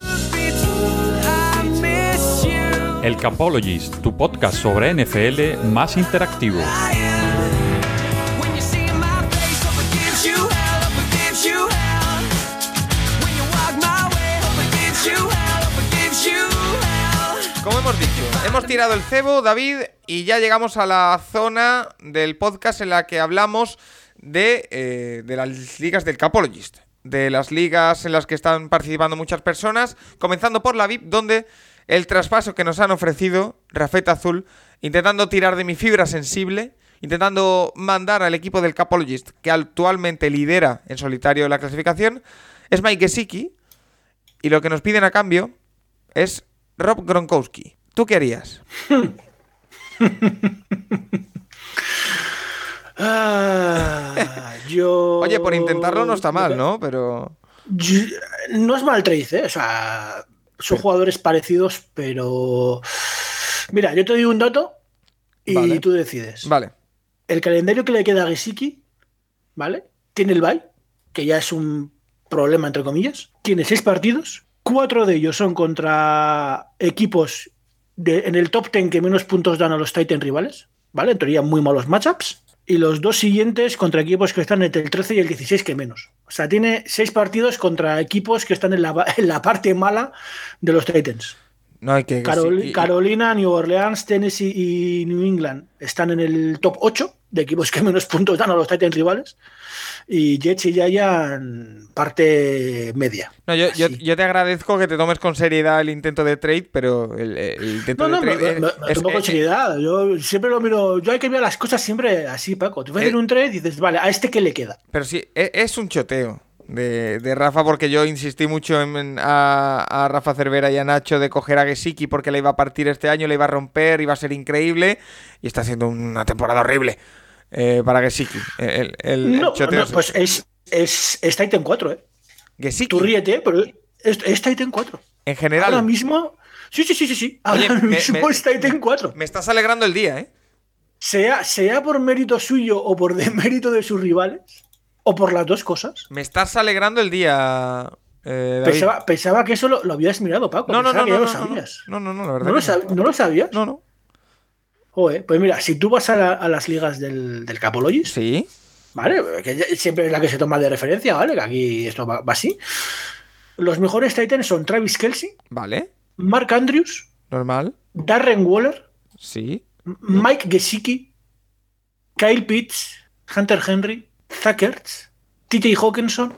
El Capologist, tu podcast sobre NFL más interactivo. Como hemos dicho, hemos tirado el cebo, David, y ya llegamos a la zona del podcast en la que hablamos de, eh, de las ligas del Capologist. De las ligas en las que están participando muchas personas, comenzando por la VIP, donde el traspaso que nos han ofrecido, Rafeta Azul, intentando tirar de mi fibra sensible, intentando mandar al equipo del Capologist, que actualmente lidera en solitario la clasificación, es Mike Gesicki, y lo que nos piden a cambio es Rob Gronkowski. ¿Tú qué harías? Ah, yo. Oye, por intentarlo no está mal, ¿no? Pero. Yo- No es mal trade, ¿eh? O sea, son jugadores parecidos, pero. Mira, yo te doy un dato y Vale. tú decides. Vale. El calendario que le queda a Gesicki, ¿vale? Tiene el bye, que ya es un problema, entre comillas. Tiene seis partidos. Cuatro de ellos son contra equipos de- en el top 10 que menos puntos dan a los Titan rivales, ¿vale? En teoría, muy malos matchups. Y los dos siguientes contra equipos que están entre el 13 y el 16 que menos. O sea, tiene seis partidos contra equipos que están en la, en la parte mala de los Titans. No hay que. Carol- sí, y- Carolina, New Orleans, Tennessee y New England están en el top 8 de equipos que menos puntos dan a los Titans rivales. Y Jets y Giants parte media. No, yo, yo- Así. yo te agradezco que te tomes con seriedad el intento de trade, pero el, el intento No, no, de me, trade. me- es- me es- tomo con es- seriedad. Yo siempre lo miro. Yo hay que ver las cosas siempre así, Paco. Tú vas a hacer Eh. un trade y dices, vale, ¿a este qué le queda? pero sí, e- es, un choteo. De, de Rafa, porque yo insistí mucho en, en- a, a Rafa Cervera y a Nacho de coger a Gesicki porque le iba a partir este año, le iba a romper, iba a ser increíble. Y está siendo una temporada horrible eh, para Gesicki. El, el- el No, es- pues es, es, es Titan 4, ¿eh? Gesicki, Tú ríete, pero es, es Titan 4. en general. Ahora mismo. Sí, sí, sí, sí. sí. Ahora Oye, mismo me- es Titan 4. Me estás alegrando el día, ¿eh? sea, sea por mérito suyo o por demérito de sus rivales, o por las dos cosas. Me estás alegrando el día, eh. Pensaba, pensaba que eso lo, lo habías mirado, Paco. No, no, no, no, lo sabías. no, no, no, la verdad ¿No, lo no. ¿No lo sabías? No, no. Joder, pues mira, si tú vas a, la- a las ligas del, del Capologis, Sí. ¿vale? Que siempre es la que se toma de referencia, ¿vale? Que aquí esto va, va así. Los mejores Titans son Travis Kelsey, Vale. Mark Andrews, Normal. Darren Waller, Sí. Mike Gesicki, Kyle Pitts, Hunter Henry, Zuckerts, TJ Hawkinson,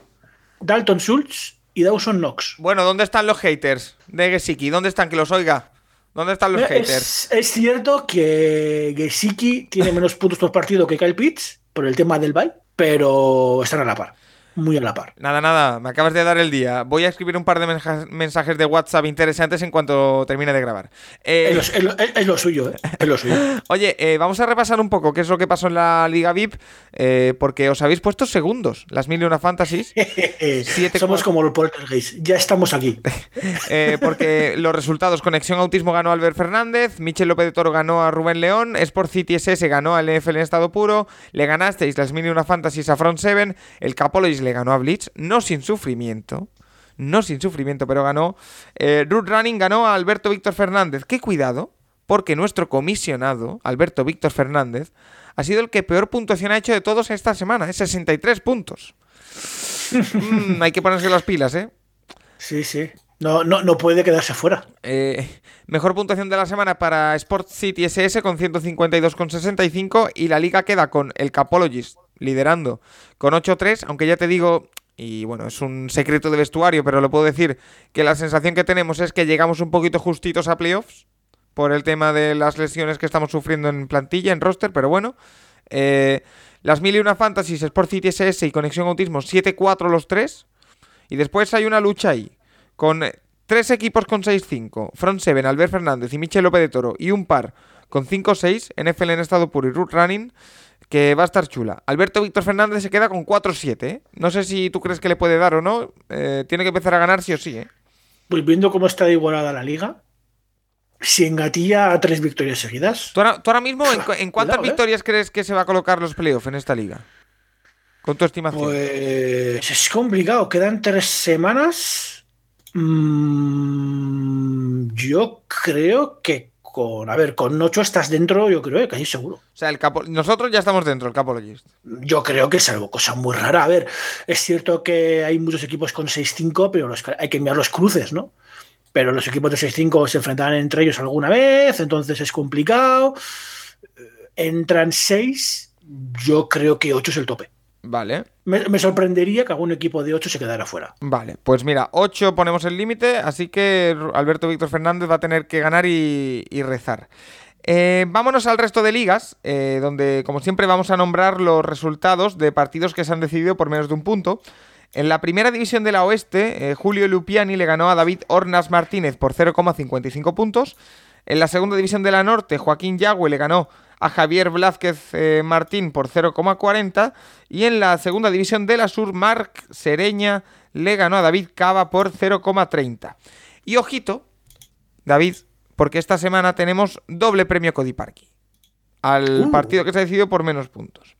Dalton Schultz y Dawson Knox. Bueno, ¿dónde están los haters de Gesicki? ¿Dónde están? Que los oiga. ¿Dónde están los haters? Es, es cierto que Gesicki tiene menos puntos por partido que Kyle Pitts por el tema del bye, pero están a la par. Muy a la par. Nada, nada, me acabas de dar el día. Voy a escribir un par de mensajes de WhatsApp interesantes en cuanto termine de grabar. Eh, Es, lo, es lo- es lo suyo, ¿eh? Es lo suyo. Oye, eh, vamos a repasar un poco qué es lo que pasó en la Liga VIP, eh, porque os habéis puesto segundos, las mil y una fantasies, Siete, Somos cuatro. como los poltergeist. Ya estamos aquí. porque los resultados, Conexión Autismo ganó a Albert Fernández, Michel López de Toro ganó a Rubén León, Sport City SS ganó al NFL en estado puro, le ganasteis las mil y una fantasies a Front 7, el Capologis le ganó a Blitz, no sin sufrimiento. No sin sufrimiento, pero ganó. Eh, Root Running ganó a Alberto Víctor Fernández. Qué cuidado, porque nuestro comisionado, Alberto Víctor Fernández, ha sido el que peor puntuación ha hecho de todos esta semana, es 63 puntos. Mm, hay que ponerse las pilas, ¿eh? Sí, sí. No, no, no puede quedarse fuera. Eh, mejor puntuación de la semana para Sport City SS con 152,65 y la liga queda con el Capologist liderando con 8-3, aunque ya te digo, y bueno, es un secreto de vestuario, pero lo puedo decir, que la sensación que tenemos es que llegamos un poquito justitos a playoffs por el tema de las lesiones que estamos sufriendo en plantilla, en roster, pero bueno. Eh, las mil y una fantasies, Sport City SS y Conexión Autismo 7-4 los tres. Y después hay una lucha ahí con tres equipos con 6-5, Front 7, Albert Fernández y Michel López de Toro, y un par con 5-6, NFL en estado puro y Root Running, que va a estar chula. Alberto Víctor Fernández se queda con 4-7, ¿eh? No sé si tú crees que le puede dar o no, eh, tiene que empezar a ganar sí o sí, ¿eh? Pues viendo cómo está igualada la liga, si engatilla a tres victorias seguidas, ¿Tú ahora, tú ahora mismo en, cu- en cuántas Cuidado, ¿eh? victorias crees que se va a colocar los playoffs en esta liga? Con tu estimación. pues es complicado. Quedan tres semanas. Mm, yo creo que con, a ver, con ocho estás dentro, yo creo, eh, casi seguro. O sea, el capo- nosotros ya estamos dentro, el Capologist. Yo creo que es algo cosa muy rara. A ver, es cierto que hay muchos equipos con 6-5, pero los- hay que mirar los cruces, ¿no? Pero los equipos de 6-5 se enfrentarán entre ellos alguna vez, entonces es complicado. Eh, Entran 6, yo creo que 8 es el tope. Vale. Me, me sorprendería que algún equipo de 8 se quedara fuera. Vale, pues mira, 8 ponemos el límite, así que Alberto Víctor Fernández va a tener que ganar y, y rezar. Eh, vámonos al resto de ligas, eh, donde como siempre vamos a nombrar los resultados de partidos que se han decidido por menos de un punto. En la primera división de la Oeste, eh, Julio Lupiani le ganó a David Hornas Martínez por 0,55 puntos. En la segunda división de la Norte, Joaquín Yagüe le ganó a Javier Blázquez eh, Martín por 0,40. Y en la segunda división de la Sur, Marc Sereña le ganó a David Cava por 0,30. Y ojito, David, porque esta semana tenemos doble premio Codiparqui al Uh. partido que se ha decidido por menos puntos.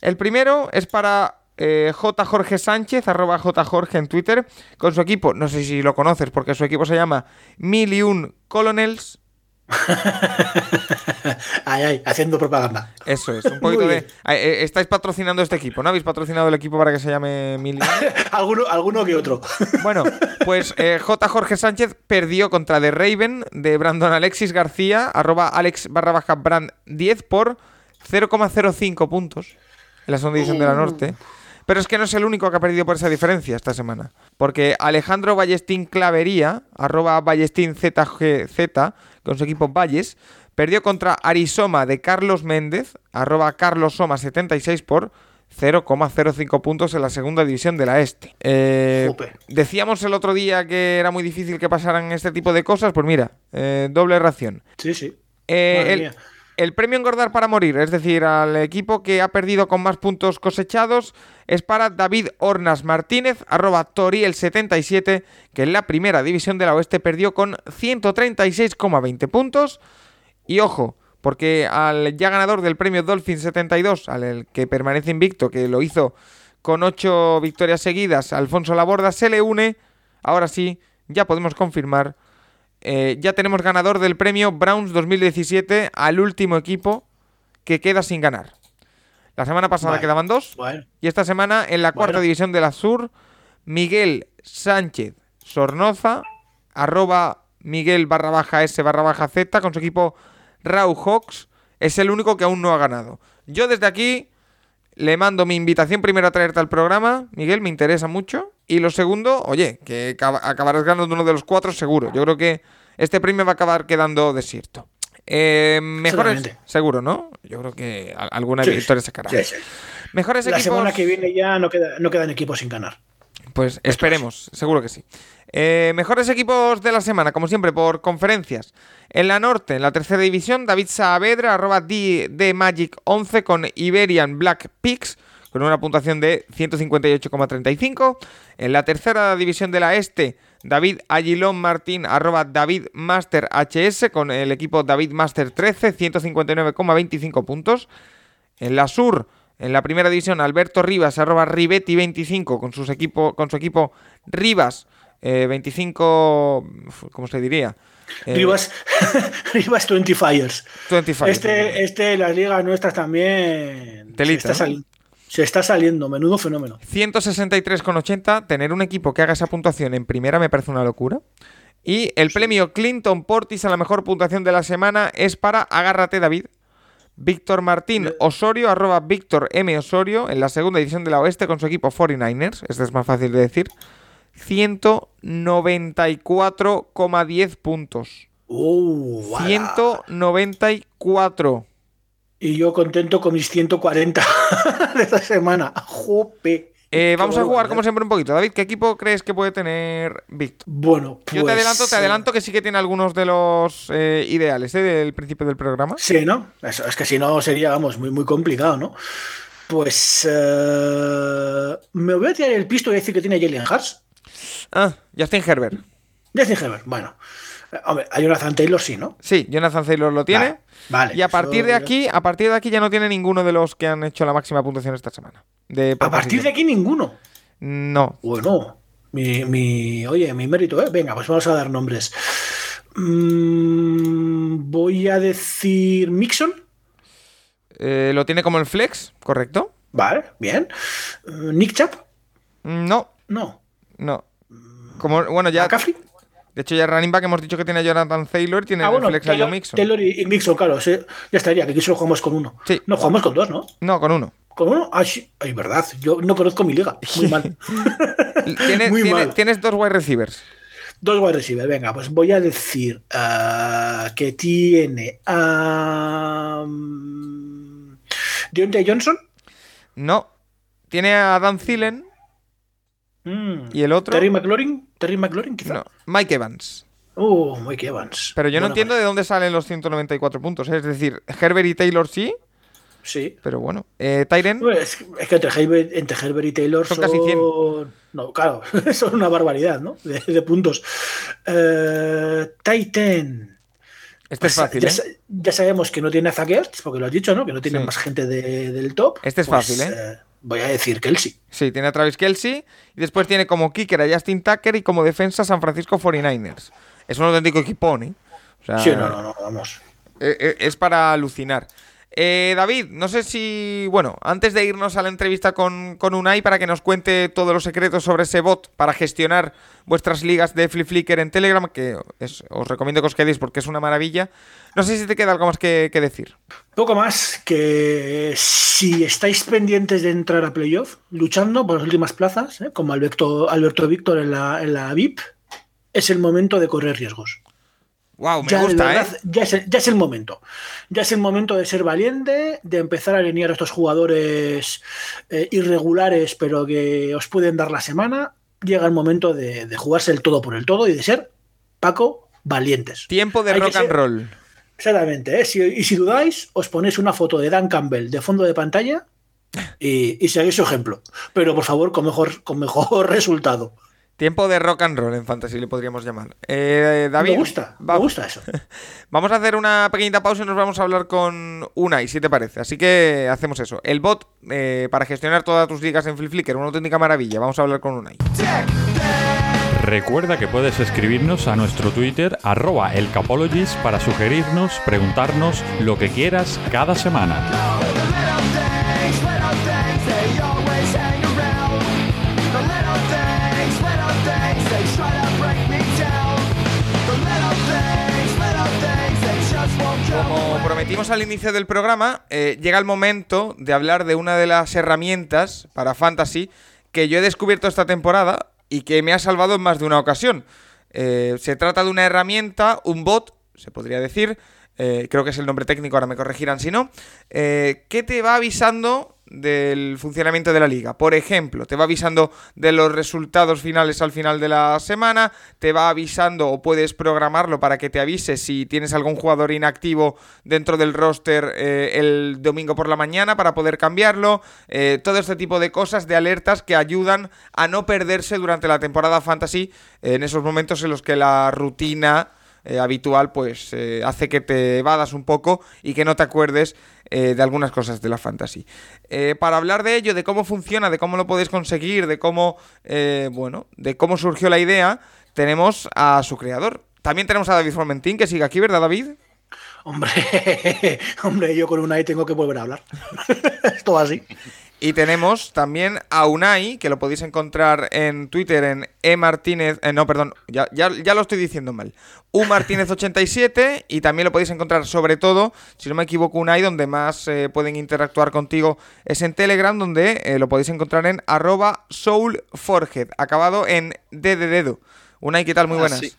El primero es para eh, J. Jorge Sánchez, arroba J. Jorge en Twitter, con su equipo, no sé si lo conoces porque su equipo se llama Mil y Un Colonels. Ay, ay, haciendo propaganda. Eso es, un poquito de... Eh, estáis patrocinando este equipo, ¿no? ¿Habéis patrocinado el equipo para que se llame Mil alguno, alguno que otro. Bueno, pues eh, J. Jorge Sánchez perdió contra The Raven de Brandon Alexis García, arroba Alex barra baja brand 10 por 0,05 puntos en la segunda división de la Norte. Pero es que no es el único que ha perdido por esa diferencia esta semana. Porque Alejandro Ballestín Clavería, arroba Ballestín ZGZ, con su equipo Valles, perdió contra Arisoma de Carlos Méndez, arroba carlosoma76 por 0,05 puntos en la segunda división de la Este. Eh, decíamos el otro día que era muy difícil que pasaran este tipo de cosas, pues mira, eh, doble ración. Sí, sí. Eh, el. El premio engordar para morir, es decir, al equipo que ha perdido con más puntos cosechados, es para David Hornas Martínez, arroba Toriel77, que en la primera división de la Oeste perdió con 136,20 puntos. Y ojo, porque al ya ganador del premio Dolphin 72, al el que permanece invicto, que lo hizo con 8 victorias seguidas, Alfonso Laborda, se le une, ahora sí, ya podemos confirmar, eh, ya tenemos ganador del premio Browns 2017 al último equipo que queda sin ganar. La semana pasada quedaban dos Bueno, y esta semana en la cuarta Bueno. división de la Sur, Miguel Sánchez Sornoza, arroba Miguel barra baja S barra baja Z con su equipo Raw Hawks, es el único que aún no ha ganado. Yo desde aquí le mando mi invitación primero a traerte al programa, Miguel, me interesa mucho. Y lo segundo, oye, que acaba- acabarás ganando uno de los cuatro seguro. Yo creo que este premio va a acabar quedando desierto. Eh, mejores, seguro, ¿no? Yo creo que alguna Sí, victoria sacará. sí, sí. Mejores La equipos. semana que viene ya no, queda, no quedan equipos sin ganar. Pues esperemos, seguro que sí. Eh, mejores equipos de la semana, como siempre, por conferencias. En la norte, en la tercera división, David Saavedra, arroba D, D Magic 11 con Iberian Black Peaks, con una puntuación de 158,35. En la tercera división de la este, David Aguilón Martín, arroba David Master HS, con el equipo David Master 13, 159,25 puntos. En la sur, en la primera división, Alberto Rivas, arroba Ribetti25, con, sus equipo, con su equipo Rivas, eh, 25, ¿cómo se diría? Eh, Rivas, Rivas 20 Fires. 25. Este, este, las ligas nuestras también. se está, se está saliendo, menudo fenómeno. 163,80. Tener un equipo que haga esa puntuación en primera me parece una locura. Y el premio Clinton Portis a la mejor puntuación de la semana es para Agárrate David. Víctor Martín Osorio, arroba Víctor M. Osorio, en la segunda división de la Oeste con su equipo 49ers. Este es más fácil de decir. 194,10 puntos. Uh, guala. 194. Y yo contento con mis 140 de esta semana. Jope. Eh, vamos a jugar barbaridad. como siempre un poquito. David, ¿qué equipo crees que puede tener Víctor? Bueno, pues, Yo te adelanto, te eh, adelanto que sí que tiene algunos de los eh, ideales ¿eh? del principio del programa. Sí, ¿no? Eso, es que si no sería, vamos, muy, muy complicado, ¿no? Pues eh, me voy a tirar el pisto y decir que tiene Jalen Hurts. Ah, Justin Herbert. Justin Herbert, bueno. Hombre, a Jonathan Taylor sí, ¿no? Sí, Jonathan Taylor lo tiene. Vale, vale, y a partir de aquí, a partir de aquí ya no tiene ninguno de los que han hecho la máxima puntuación esta semana. De A partir de aquí ninguno. No. Bueno, mi, mi- oye, mi mérito, ¿eh? Venga, pues vamos a dar nombres. Mm, voy a decir Mixon. Eh, lo tiene como el flex, ¿correcto? Vale, bien. Eh, Nick Chap. No, No. no. Como, bueno, ya. McCaffrey. De hecho, ya running back hemos dicho que tiene a Jonathan Taylor, tiene Ah, bueno, flex a Taylor, Mixon. Taylor y, y Mixon, claro. sí, ya estaría, que aquí solo jugamos con uno. Sí. No, jugamos con dos, ¿no? No, con uno. ¿Con uno? Ah, sí. Ay, verdad. Yo no conozco mi liga. Muy mal. Tienes, Muy mal. tienes dos wide receivers. Dos wide receiver. Venga, pues voy a decir ah, que tiene a. Deontay Johnson. No. Tiene a Dan Thielen Mm. y el otro. Terry McLaurin. Terry McLaurin, quizá. No, Mike Evans. Uh, Mike Evans. Pero yo no entiendo de dónde salen los 194 puntos. ¿eh? Es decir, Herbert y Taylor sí, Sí. pero bueno. Eh, Tyren, Es, es que entre Herbert, entre Herbert y Taylor Son son. casi 100. No, claro, son una barbaridad, ¿no? De, de puntos. Eh, Titan. este es Pues, fácil, ya, ¿eh? ya sabemos que no tiene a porque lo has dicho, ¿no? Que no tiene Sí. más gente de- del top. Este es Pues, fácil, ¿eh? Voy a decir Kelsey. Sí, tiene a Travis Kelsey. Y después tiene como kicker a Justin Tucker y como defensa a San Francisco 49ers. Es un auténtico equipón, ¿eh? O sea, Sí, no, no, no, vamos. eh, eh, es para alucinar. Eh, David, no sé si. Bueno, antes de irnos a la entrevista con, con Unai para que nos cuente todos los secretos sobre ese bot para gestionar vuestras ligas de Flip Flicker en Telegram, que os recomiendo que os quedéis porque es una maravilla. No sé si te queda algo más que, que decir. Poco más que si estáis pendientes de entrar a playoff, luchando por las últimas plazas, ¿eh? como Alberto, Alberto Víctor en la, en la VIP, es el momento de correr riesgos. Wow, me ya, gusta, verdad, ¿eh? ya, es, el- ya es el momento. Ya es el momento de ser valiente, de empezar a alinear a estos jugadores eh, irregulares, pero que os pueden dar la semana. Llega el momento de, de jugarse el todo por el todo y de ser, Paco, valientes. Tiempo de Hay rock and ser- roll. Exactamente, ¿eh? Si- y si dudáis, os ponéis una foto de Dan Campbell de fondo de pantalla y, y seguís su ejemplo. Pero por favor, con mejor, con mejor resultado. Tiempo de rock and roll en fantasy le podríamos llamar. Eh, David, me gusta, me gusta eso. Vamos a hacer una pequeñita pausa y nos vamos a hablar con Unai, si te parece. Así que hacemos eso. El bot eh, para gestionar todas tus ligas en Flip Flicker, una auténtica maravilla. Vamos a hablar con Unai. Recuerda que puedes escribirnos a nuestro Twitter, arroba elcapologist, para sugerirnos, preguntarnos lo que quieras cada semana. Prometimos al inicio del programa, eh, llega el momento de hablar de una de las herramientas para Fantasy que yo he descubierto esta temporada y que me ha salvado en más de una ocasión. Eh, se trata de una herramienta, un bot, se podría decir, eh, creo que es el nombre técnico, ahora me corregirán si no, que te va avisando del funcionamiento de la liga. Por ejemplo, te va avisando de los resultados finales al final de la semana, te va avisando o puedes programarlo para que te avise si tienes algún jugador inactivo dentro del roster eh, el domingo por la mañana para poder cambiarlo, eh, todo este tipo de cosas, de alertas que ayudan a no perderse durante la temporada fantasy en esos momentos en los que la rutina eh, habitual, pues hace que te evadas un poco y que no te acuerdes eh, de algunas cosas de la fantasy. Eh, para hablar de ello, de cómo funciona, de cómo lo podéis conseguir, de cómo, eh, bueno, de cómo surgió la idea, tenemos a su creador. También tenemos a David Formentín, que sigue aquí, ¿verdad, David? Hombre, hombre, yo con Unai tengo que volver a hablar. Esto así. Y tenemos también a Unai, que lo podéis encontrar en Twitter en E Martínez, eh, no, perdón, ya, ya, ya lo estoy diciendo mal. U Martínez 87 y también lo podéis encontrar sobre todo, si no me equivoco, Unai, donde más eh, pueden interactuar contigo es en Telegram, donde eh, lo podéis encontrar en arroba soulforged, acabado en D de dedo. Unai, ¿qué tal? Muy buenas. Así,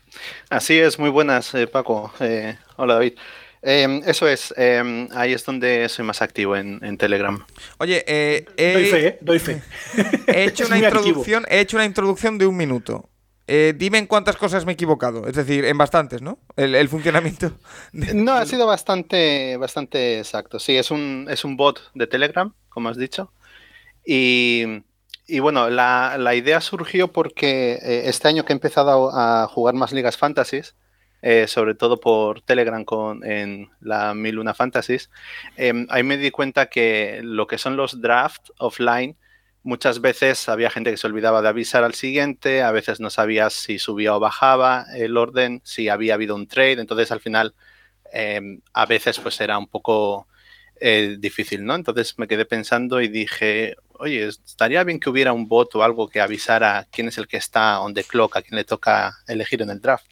así es, muy buenas, eh, Paco. Eh, hola, David. Eh, eso es, eh, ahí es donde soy más activo en, en Telegram. Oye, eh, he- Doy fe, ¿eh? Doy fe. He hecho una introducción, he hecho una introducción de un minuto. Eh, dime en cuántas cosas me he equivocado. Es decir, en bastantes, ¿no? El, el funcionamiento. de- No, ha sido bastante, bastante exacto. Sí, es un, es un bot de Telegram, como has dicho. Y, y bueno, la, la idea surgió porque eh, este año que he empezado a, a jugar más ligas fantasies, eh, sobre todo por Telegram con, en la Mil Fantasies, eh, ahí me di cuenta que lo que son los drafts offline, muchas veces había gente que se olvidaba de avisar al siguiente, a veces no sabías si subía o bajaba el orden, si había habido un trade, entonces al final eh, a veces pues era un poco eh, difícil, ¿no? Entonces me quedé pensando y dije, oye, estaría bien que hubiera un bot o algo que avisara quién es el que está on the clock, a quién le toca elegir en el draft.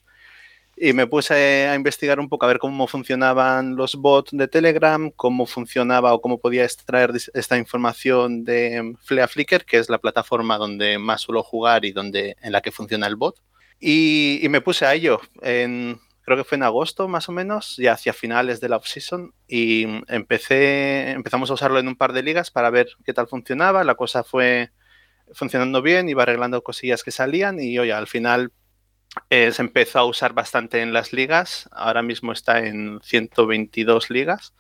Y me puse a investigar un poco a ver cómo funcionaban los bots de Telegram, cómo funcionaba o cómo podía extraer esta información de Flea Flickr, que es la plataforma donde más suelo jugar y donde, en la que funciona el bot. Y, y me puse a ello. En, creo que fue en agosto más o menos, ya hacia finales de la off-season, y empecé, empezamos a usarlo en un par de ligas para ver qué tal funcionaba. La cosa fue funcionando bien, iba arreglando cosillas que salían y oye, al final eh, se empezó a usar bastante en las ligas. Ahora mismo está en 122 ligas.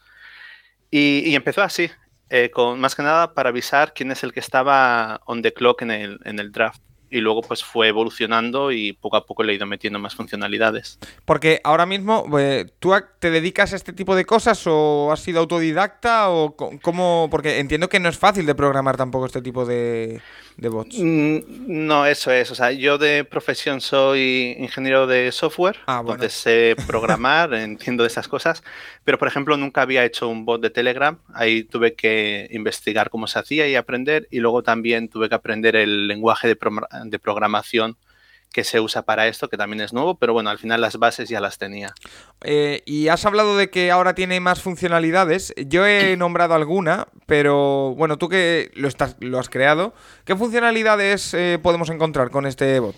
Y, empezó así, eh, con, más que nada para avisar quién es el que estaba on the clock en el, en el draft. Y luego pues fue evolucionando y poco a poco le he ido metiendo más funcionalidades. Porque ahora mismo, eh, ¿tú te dedicas a este tipo de cosas o has sido autodidacta o cómo? Porque entiendo que no es fácil de programar tampoco este tipo de, de bots. Mm, No, eso es. O sea, yo de profesión soy ingeniero de software, Ah, bueno. entonces sé programar, entiendo de esas cosas, pero por ejemplo nunca había hecho un bot de Telegram. Ahí tuve que investigar cómo se hacía y aprender, y luego también tuve que aprender el lenguaje de, pro- de programación que se usa para esto, que también es nuevo, pero bueno, al final las bases ya las tenía. Eh, y has hablado de que ahora tiene más funcionalidades. Yo he nombrado alguna, pero bueno, tú que lo, estás, lo has creado, ¿qué funcionalidades eh, podemos encontrar con este bot?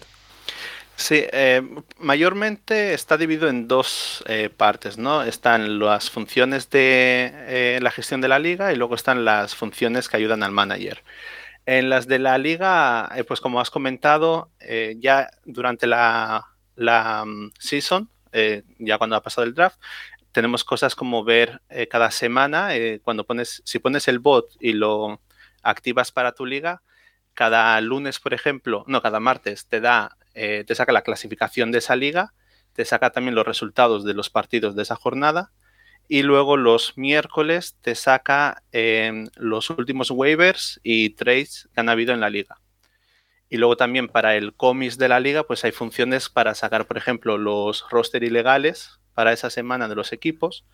Sí, eh, mayormente está dividido en dos eh, partes, ¿no? Están las funciones de eh, la gestión de la liga y luego están las funciones que ayudan al manager. En las de la liga, eh, pues como has comentado, eh, ya durante la, mm, season, eh, ya cuando ha pasado el draft, tenemos cosas como ver eh, cada semana, eh, cuando pones, si pones el bot y lo activas para tu liga, cada lunes, por ejemplo, no, cada martes te da, te saca la clasificación de esa liga, te saca también los resultados de los partidos de esa jornada y luego los miércoles te saca eh, los últimos waivers y trades que han habido en la liga. Y luego también para el comis de la liga, pues hay funciones para sacar, por ejemplo, los roster ilegales para esa semana de los equipos.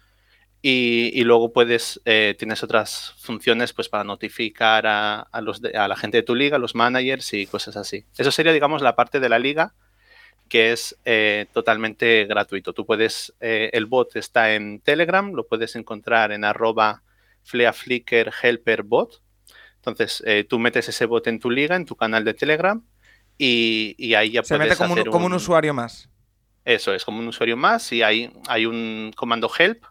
Y, luego puedes, eh, tienes otras funciones pues para notificar a, a los de- a la gente de tu liga, los managers y cosas así. Eso sería, digamos, la parte de la liga que es eh, totalmente gratuito. Tú puedes, eh, el bot está en Telegram, lo puedes encontrar en arroba fleaflicker helper bot. Entonces, eh, tú metes ese bot en tu liga, en tu canal de Telegram, y, y ahí ya Se puedes mete como un, como un usuario más. Eso es, como un usuario más, y hay, hay un comando help,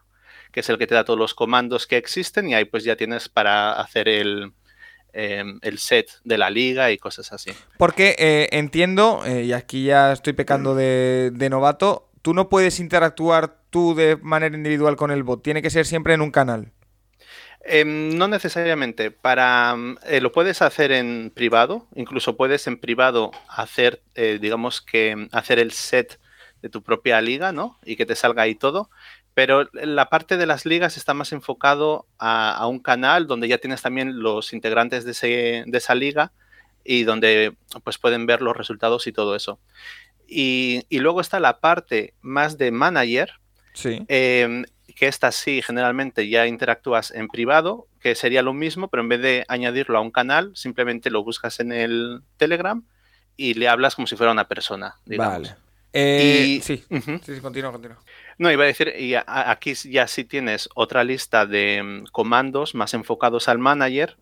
que es el que te da todos los comandos que existen, y ahí pues ya tienes para hacer el, em, el set de la liga y cosas así. Porque eh, entiendo, eh, y aquí ya estoy pecando de, de novato, tú no puedes interactuar tú de manera individual con el bot, tiene que ser siempre en un canal. Em, no necesariamente. Para mm, eh, lo puedes hacer en privado. Incluso puedes en privado hacer, digamos que mm, hacer el set de tu propia liga, ¿no? Y que te salga ahí todo. Pero la parte de las ligas está más enfocado a, a un canal donde ya tienes también los integrantes de, ese- de esa liga y donde pues pueden ver los resultados y todo eso. Y, y luego está la parte más de manager, Sí. eh, que esta sí, generalmente ya interactúas en privado, que sería lo mismo, pero en vez de añadirlo a un canal, simplemente lo buscas en el Telegram y le hablas como si fuera una persona. Digamos. Vale. Eh, Y- sí. Sí, sí, continúa, continúa. No, iba a decir, y a- aquí ya sí tienes otra lista de mm, comandos más enfocados al manager,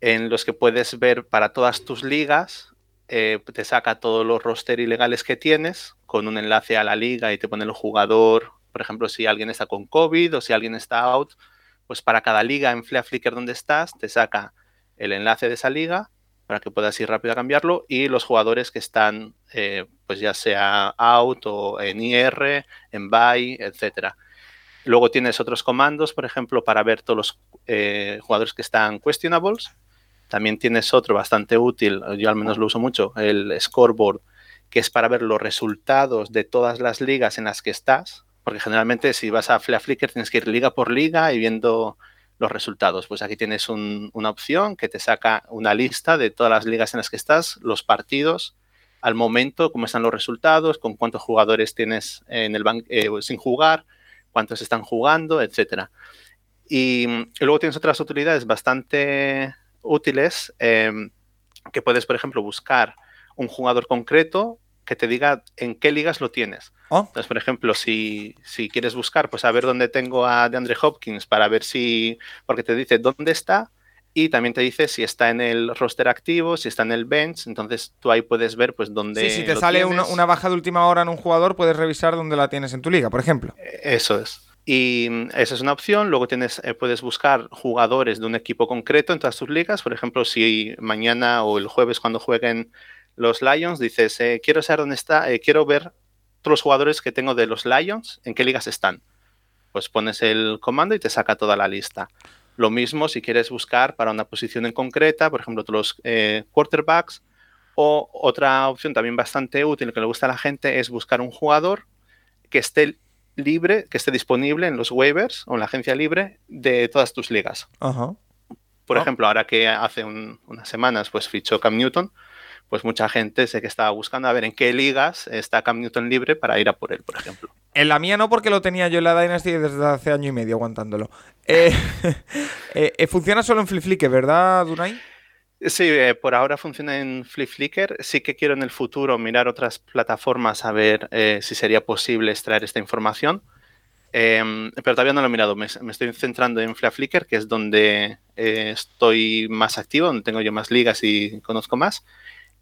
en los que puedes ver para todas tus ligas, eh, te saca todos los roster ilegales que tienes, con un enlace a la liga y te pone el jugador, por ejemplo, si alguien está con COVID o si alguien está out, pues para cada liga en Flea Flickr donde estás, te saca el enlace de esa liga para que puedas ir rápido a cambiarlo y los jugadores que están, eh, pues ya sea out o en IR, en buy, etcétera. Luego tienes otros comandos, por ejemplo, para ver todos los eh, jugadores que están questionables. También tienes otro bastante útil, yo al menos lo uso mucho, el scoreboard, que es para ver los resultados de todas las ligas en las que estás. Porque generalmente si vas a Flea Flickr tienes que ir liga por liga y viendo los resultados. Pues aquí tienes un- una opción que te saca una lista de todas las ligas en las que estás, los partidos, al momento, cómo están los resultados, con cuántos jugadores tienes en el eh, sin jugar, cuántos están jugando, etcétera. Y, luego tienes otras utilidades bastante útiles em, que puedes, por ejemplo, buscar un jugador concreto que te diga en qué ligas lo tienes. Oh, Entonces, por ejemplo, si, si quieres buscar, pues a ver dónde tengo a DeAndre Hopkins para ver si, porque te dice dónde está y también te dice si está en el roster activo, si está en el bench, entonces tú ahí puedes ver pues dónde sí, si te lo sale una, una baja de última hora en un jugador, puedes revisar dónde la tienes en tu liga, por ejemplo. Eso es. Y mm, esa es una opción. Luego tienes, eh, puedes buscar jugadores de un equipo concreto en todas tus ligas. Por ejemplo, si mañana o el jueves cuando jueguen los Lions, dices, eh, quiero saber dónde está, eh, quiero ver todos los jugadores que tengo de los Lions, en qué ligas están. Pues pones el comando y te saca toda la lista. Lo mismo si quieres buscar para una posición en concreta, por ejemplo, todos los eh, quarterbacks. O otra opción también bastante útil que le gusta a la gente es buscar un jugador que esté libre, que esté disponible en los waivers o en la agencia libre de todas tus ligas. Ajá. Por ejemplo, ahora que hace un- unas semanas pues fichó Cam Newton, pues mucha gente sé que estaba buscando a ver en qué ligas está Cam Newton libre para ir a por él, por ejemplo. En la mía no, porque lo tenía yo en la Dynasty desde hace año y medio aguantándolo. Eh, eh, eh, funciona solo en Flip ¿verdad, Dunay? Sí, eh, por ahora funciona en Flip Flickr. Sí que quiero en el futuro mirar otras plataformas a ver si sería posible extraer esta información. Em, pero todavía no lo he mirado. Me, me estoy centrando en Flip Flickr, que es donde eh, estoy más activo, donde tengo yo más ligas y conozco más.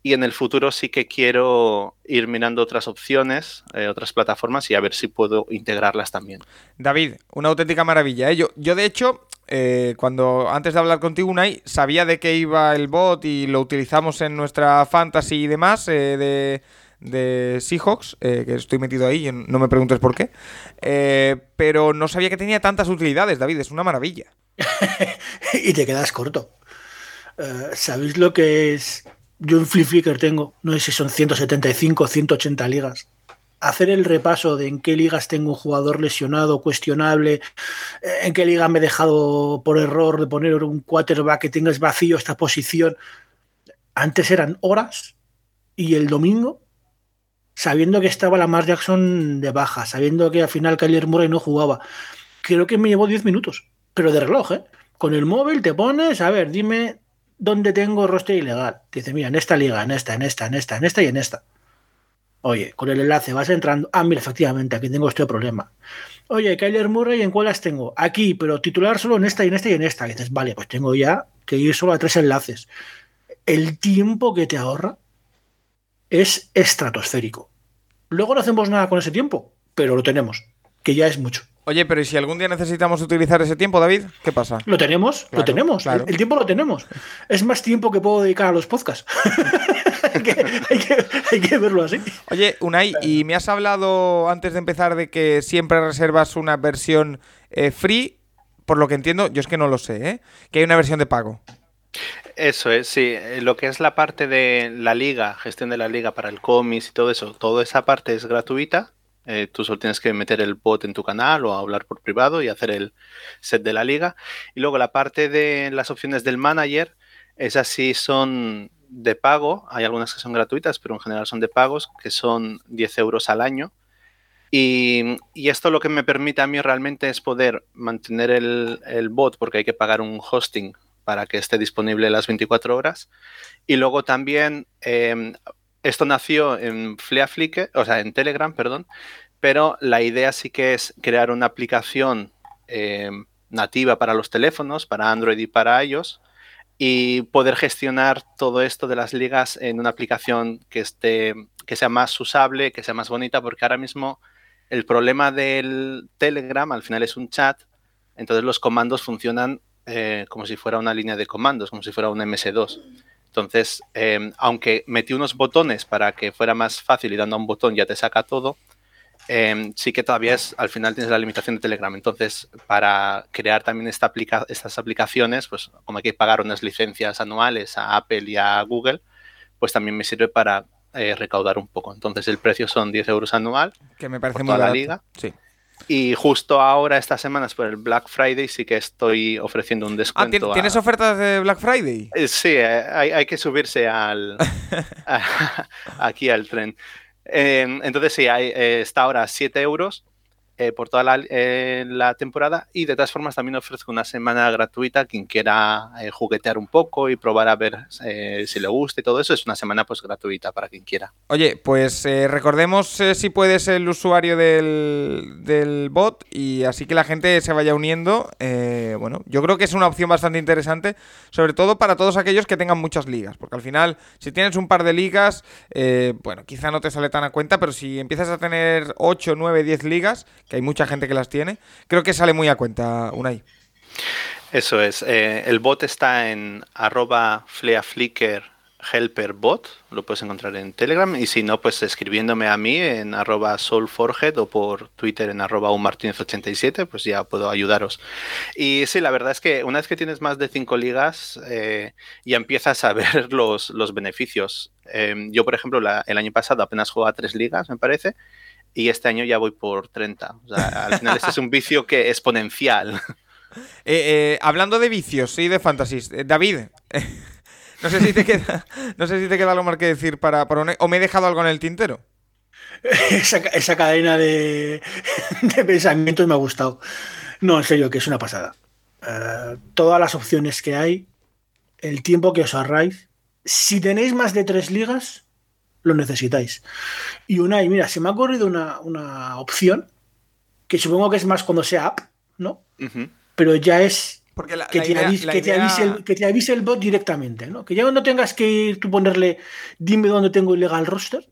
Y en el futuro sí que quiero ir mirando otras opciones, eh, otras plataformas y a ver si puedo integrarlas también. David, una auténtica maravilla. ¿eh? Yo, yo, de hecho, eh, cuando antes de hablar contigo, Unai, sabía de qué iba el bot y lo utilizamos en nuestra fantasy y demás eh, de, de Seahawks, eh, que estoy metido ahí, y no me preguntes por qué. Eh, pero no sabía que tenía tantas utilidades, David, es una maravilla. y te quedas corto. ¿Sabéis lo que es? Yo en Flip Flickr tengo, no sé si son 175 180 ligas. Hacer el repaso de en qué ligas tengo un jugador lesionado, cuestionable, eh, en qué liga me he dejado por error de poner un quarterback que tengas vacío esta posición. Antes eran horas y el domingo, sabiendo que estaba Lamar Jackson de baja, sabiendo que al final Kyler Murray no jugaba, creo que me llevó 10 minutos, pero de reloj, ¿eh? Con el móvil te pones, a ver, dime dónde tengo roster ilegal. Dice, mira, en esta liga, en esta, en esta, en esta, en esta y en esta. Oye, con el enlace vas entrando. Ah, mira, efectivamente, aquí tengo este problema. Oye, Kyler Murray, ¿en cuál las tengo? Aquí, pero titular solo en esta y en esta y en esta. Y dices, vale, pues tengo ya que ir solo a tres enlaces. El tiempo que te ahorra es estratosférico. Luego no hacemos nada con ese tiempo, pero lo tenemos, que ya es mucho. Oye, pero ¿y si algún día necesitamos utilizar ese tiempo, David? ¿Qué pasa? Lo tenemos, Claro, lo tenemos. claro. El, el tiempo lo tenemos. Es más tiempo que puedo dedicar a los podcasts. hay, que, hay que- hay que verlo así. Oye, Unai, y me has hablado antes de empezar de que siempre reservas una versión eh, free. Por lo que entiendo, yo es que no lo sé, ¿eh? Que hay una versión de pago. Eso es, sí. eh, Lo que es la parte de la liga, gestión de la liga para el cómics y todo eso, toda esa parte es gratuita. Eh, tú solo tienes que meter el bot en tu canal o hablar por privado y hacer el set de la liga. Y luego la parte de las opciones del manager, esas sí son de pago. Hay algunas que son gratuitas, pero en general son de pagos, que son 10 euros al año. Y, y esto lo que me permite a mí realmente es poder mantener el, el bot, porque hay que pagar un hosting para que esté disponible las 24 horas. Y luego también, eh, esto nació en Flickr, o sea, en Telegram, perdón, pero la idea sí que es crear una aplicación eh, nativa para los teléfonos, para Android y para iOS, y poder gestionar todo esto de las ligas en una aplicación que, esté, que sea más usable, que sea más bonita, porque ahora mismo el problema del Telegram al final es un chat, entonces los comandos funcionan eh, como si fuera una línea de comandos, como si fuera un MS2. Entonces, eh, aunque metí unos botones para que fuera más fácil y dando a un botón ya te saca todo, eh, sí que todavía es, al final tienes la limitación de Telegram. Entonces, para crear también esta aplica estas aplicaciones, pues como hay que pagar unas licencias anuales a Apple y a Google, pues también me sirve para eh, recaudar un poco. Entonces, el precio son 10 euros anual Que me parece Por muy toda la liga. Sí. Y justo ahora, estas semanas, por el Black Friday, sí que estoy ofreciendo un Ah, descuento. ¿tien- a- ¿tienes ofertas de Black Friday? Eh, Sí, eh, hay, hay que subirse al a- aquí al tren. Eh, entonces sí, hay, eh, está ahora a 7 euros eh, por toda la, eh, la temporada y de todas formas también ofrezco una semana gratuita quien quiera eh, juguetear un poco y probar a ver si le gusta y todo eso. Es una semana pues gratuita para quien quiera. Oye, pues recordemos si puedes el usuario del, del bot y así que la gente se vaya uniendo. bueno, yo creo que es una opción bastante interesante, sobre todo para todos aquellos que tengan muchas ligas, porque al final, si tienes un par de ligas, bueno, quizá no te sale tan a cuenta, pero si empiezas a tener 8, 9, 10 ligas, que hay mucha gente que las tiene, creo que sale muy a cuenta, Unai. Eso es. eh, el bot está en arroba lo puedes encontrar en Telegram y si no, pues escribiéndome a mí en arroba soulforhead o por Twitter en arroba unmartinez87, pues ya puedo ayudaros. Y sí, la verdad es que una vez que tienes más de cinco ligas, eh, ya empiezas a ver los, los beneficios. Eh, yo, por ejemplo, el año pasado apenas jugaba tres ligas, me parece, y este año ya voy por 30. O sea, al final este es un vicio que exponencial. Eh, eh, hablando de vicios y de fantasies, eh, David, no sé si te queda, no sé si te queda algo más que decir para, para un- o me he dejado algo en el tintero. Esa, esa cadena de, de pensamientos me ha gustado. No, en serio, que es una pasada. Todas las opciones que hay, el tiempo que os ahorráis. Si tenéis más de tres ligas, lo necesitáis. Y una, y mira, se me ha ocurrido una, una opción que supongo que es más cuando sea app, ¿no? Pero ya es Porque la, que, la te, idea- avise, la que, te avise el, que te avise el bot directamente, ¿no? Que ya no tengas que ir tú ponerle, dime dónde tengo ilegal roster,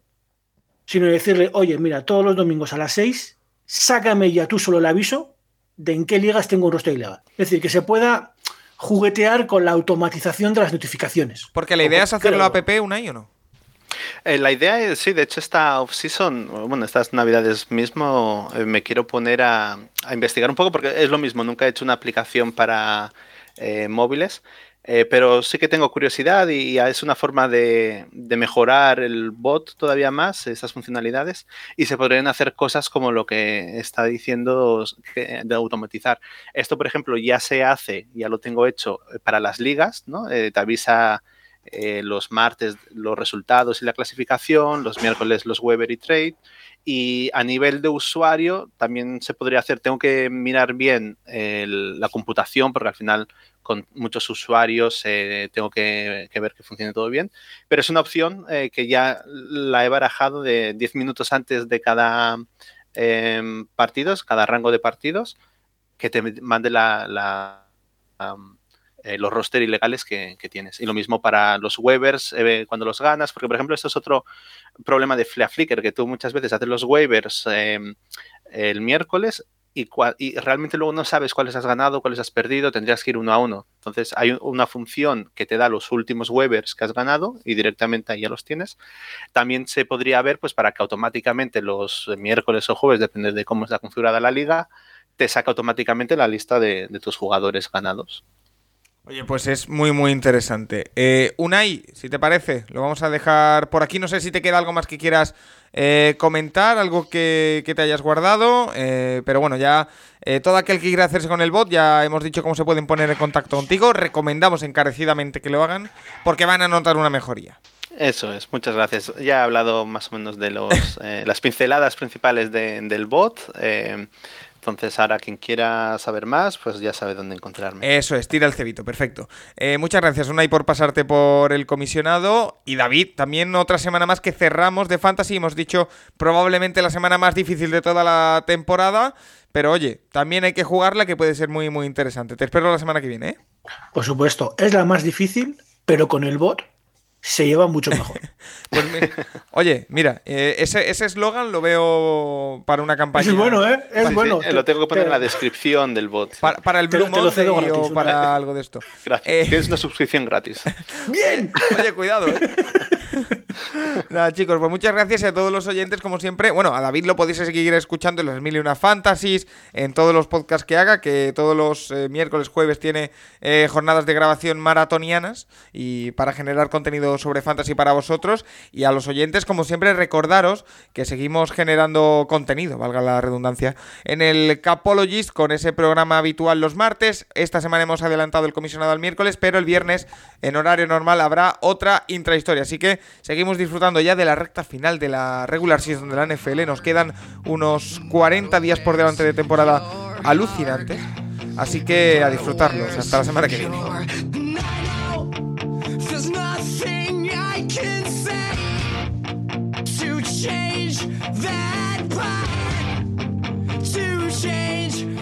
sino decirle, oye, mira, todos los domingos a las 6, sácame ya tú solo el aviso de en qué ligas tengo un roster ilegal. Es decir, que se pueda juguetear con la automatización de las notificaciones. porque la idea es hacerlo Creo. app Unai o no. Eh, la idea es, sí, de hecho esta off-season, bueno, estas navidades mismo, eh, me quiero poner a, a investigar un poco porque es lo mismo, nunca he hecho una aplicación para eh, móviles, eh, pero sí que tengo curiosidad y, y es una forma de, de mejorar el bot todavía más, esas funcionalidades, y se podrían hacer cosas como lo que está diciendo de automatizar. Esto, por ejemplo, ya se hace, ya lo tengo hecho eh, para las ligas, ¿no? Eh, te avisa eh, los martes los resultados y la clasificación, los miércoles los Weber y Trade. Y a nivel de usuario también se podría hacer, tengo que mirar bien la computación porque al final con muchos usuarios eh, tengo que, ver que funcione todo bien, pero es una opción eh, que ya la he barajado de 10 minutos antes de cada eh, partidos, cada rango de partidos, que te mande la, eh, los roster ilegales que, tienes. Y lo mismo para los waivers cuando los ganas, porque por ejemplo esto es otro problema de Flea Flicker, que tú muchas veces haces los waivers el miércoles y, realmente luego no sabes cuáles has ganado, cuáles has perdido, tendrías que ir uno a uno. Entonces hay una función que te da los últimos Webers que has ganado y directamente ahí ya los tienes. También se podría ver pues para que automáticamente los miércoles o jueves, depende de cómo está configurada la liga, te saca automáticamente la lista de tus jugadores ganados. Oye, pues es muy, muy interesante. Eh, Unai, si te parece, lo vamos a dejar por aquí. No sé si te queda algo más que quieras eh, comentar, algo que, te hayas guardado. Eh, pero bueno, ya todo aquel que quiera hacerse con el bot, ya hemos dicho cómo se pueden poner en contacto contigo. Recomendamos encarecidamente que lo hagan porque van a notar una mejoría. Eso es, muchas gracias. Ya he hablado más o menos de los, las pinceladas principales del bot. Entonces, ahora quien quiera saber más, pues ya sabe dónde encontrarme. Eso es, tira el cebito, perfecto. Eh, muchas gracias, Unai, por pasarte por el comisionado. Y David, también otra semana más que cerramos de Fantasy. Hemos dicho probablemente la semana más difícil de toda la temporada. Pero oye, también hay que jugarla que puede ser muy, muy interesante. Te espero la semana que viene, ¿eh? Por supuesto, es la más difícil, pero con el bot se lleva mucho mejor. Pues oye, mira, eh, ese eslogan lo veo para una campaña. Es bueno, ¿eh? Es bueno. lo tengo que poner en la descripción del bot. Para, el Blue Monday o para algo de esto. Gracias. Eh, Tienes una suscripción gratis. ¡Bien! Oye, cuidado, ¿eh? Nada, chicos, pues muchas gracias a todos los oyentes, como siempre. Bueno, a David lo podéis seguir escuchando en las mil y una fantasies, en todos los podcasts que haga, que todos los eh, miércoles, jueves tiene eh, jornadas de grabación maratonianas y para generar contenido sobre fantasy para vosotros. Y a los oyentes, como siempre, recordaros que seguimos generando contenido, valga la redundancia, en el Capologist con ese programa habitual los martes. Esta semana hemos adelantado el comisionado al miércoles, pero el viernes en horario normal habrá otra intrahistoria. Así que seguimos seguimos disfrutando ya de la recta final de la regular season de la NFL. Nos quedan unos 40 días por delante de temporada alucinantes. Así que a disfrutarlos. Hasta la semana que viene. change.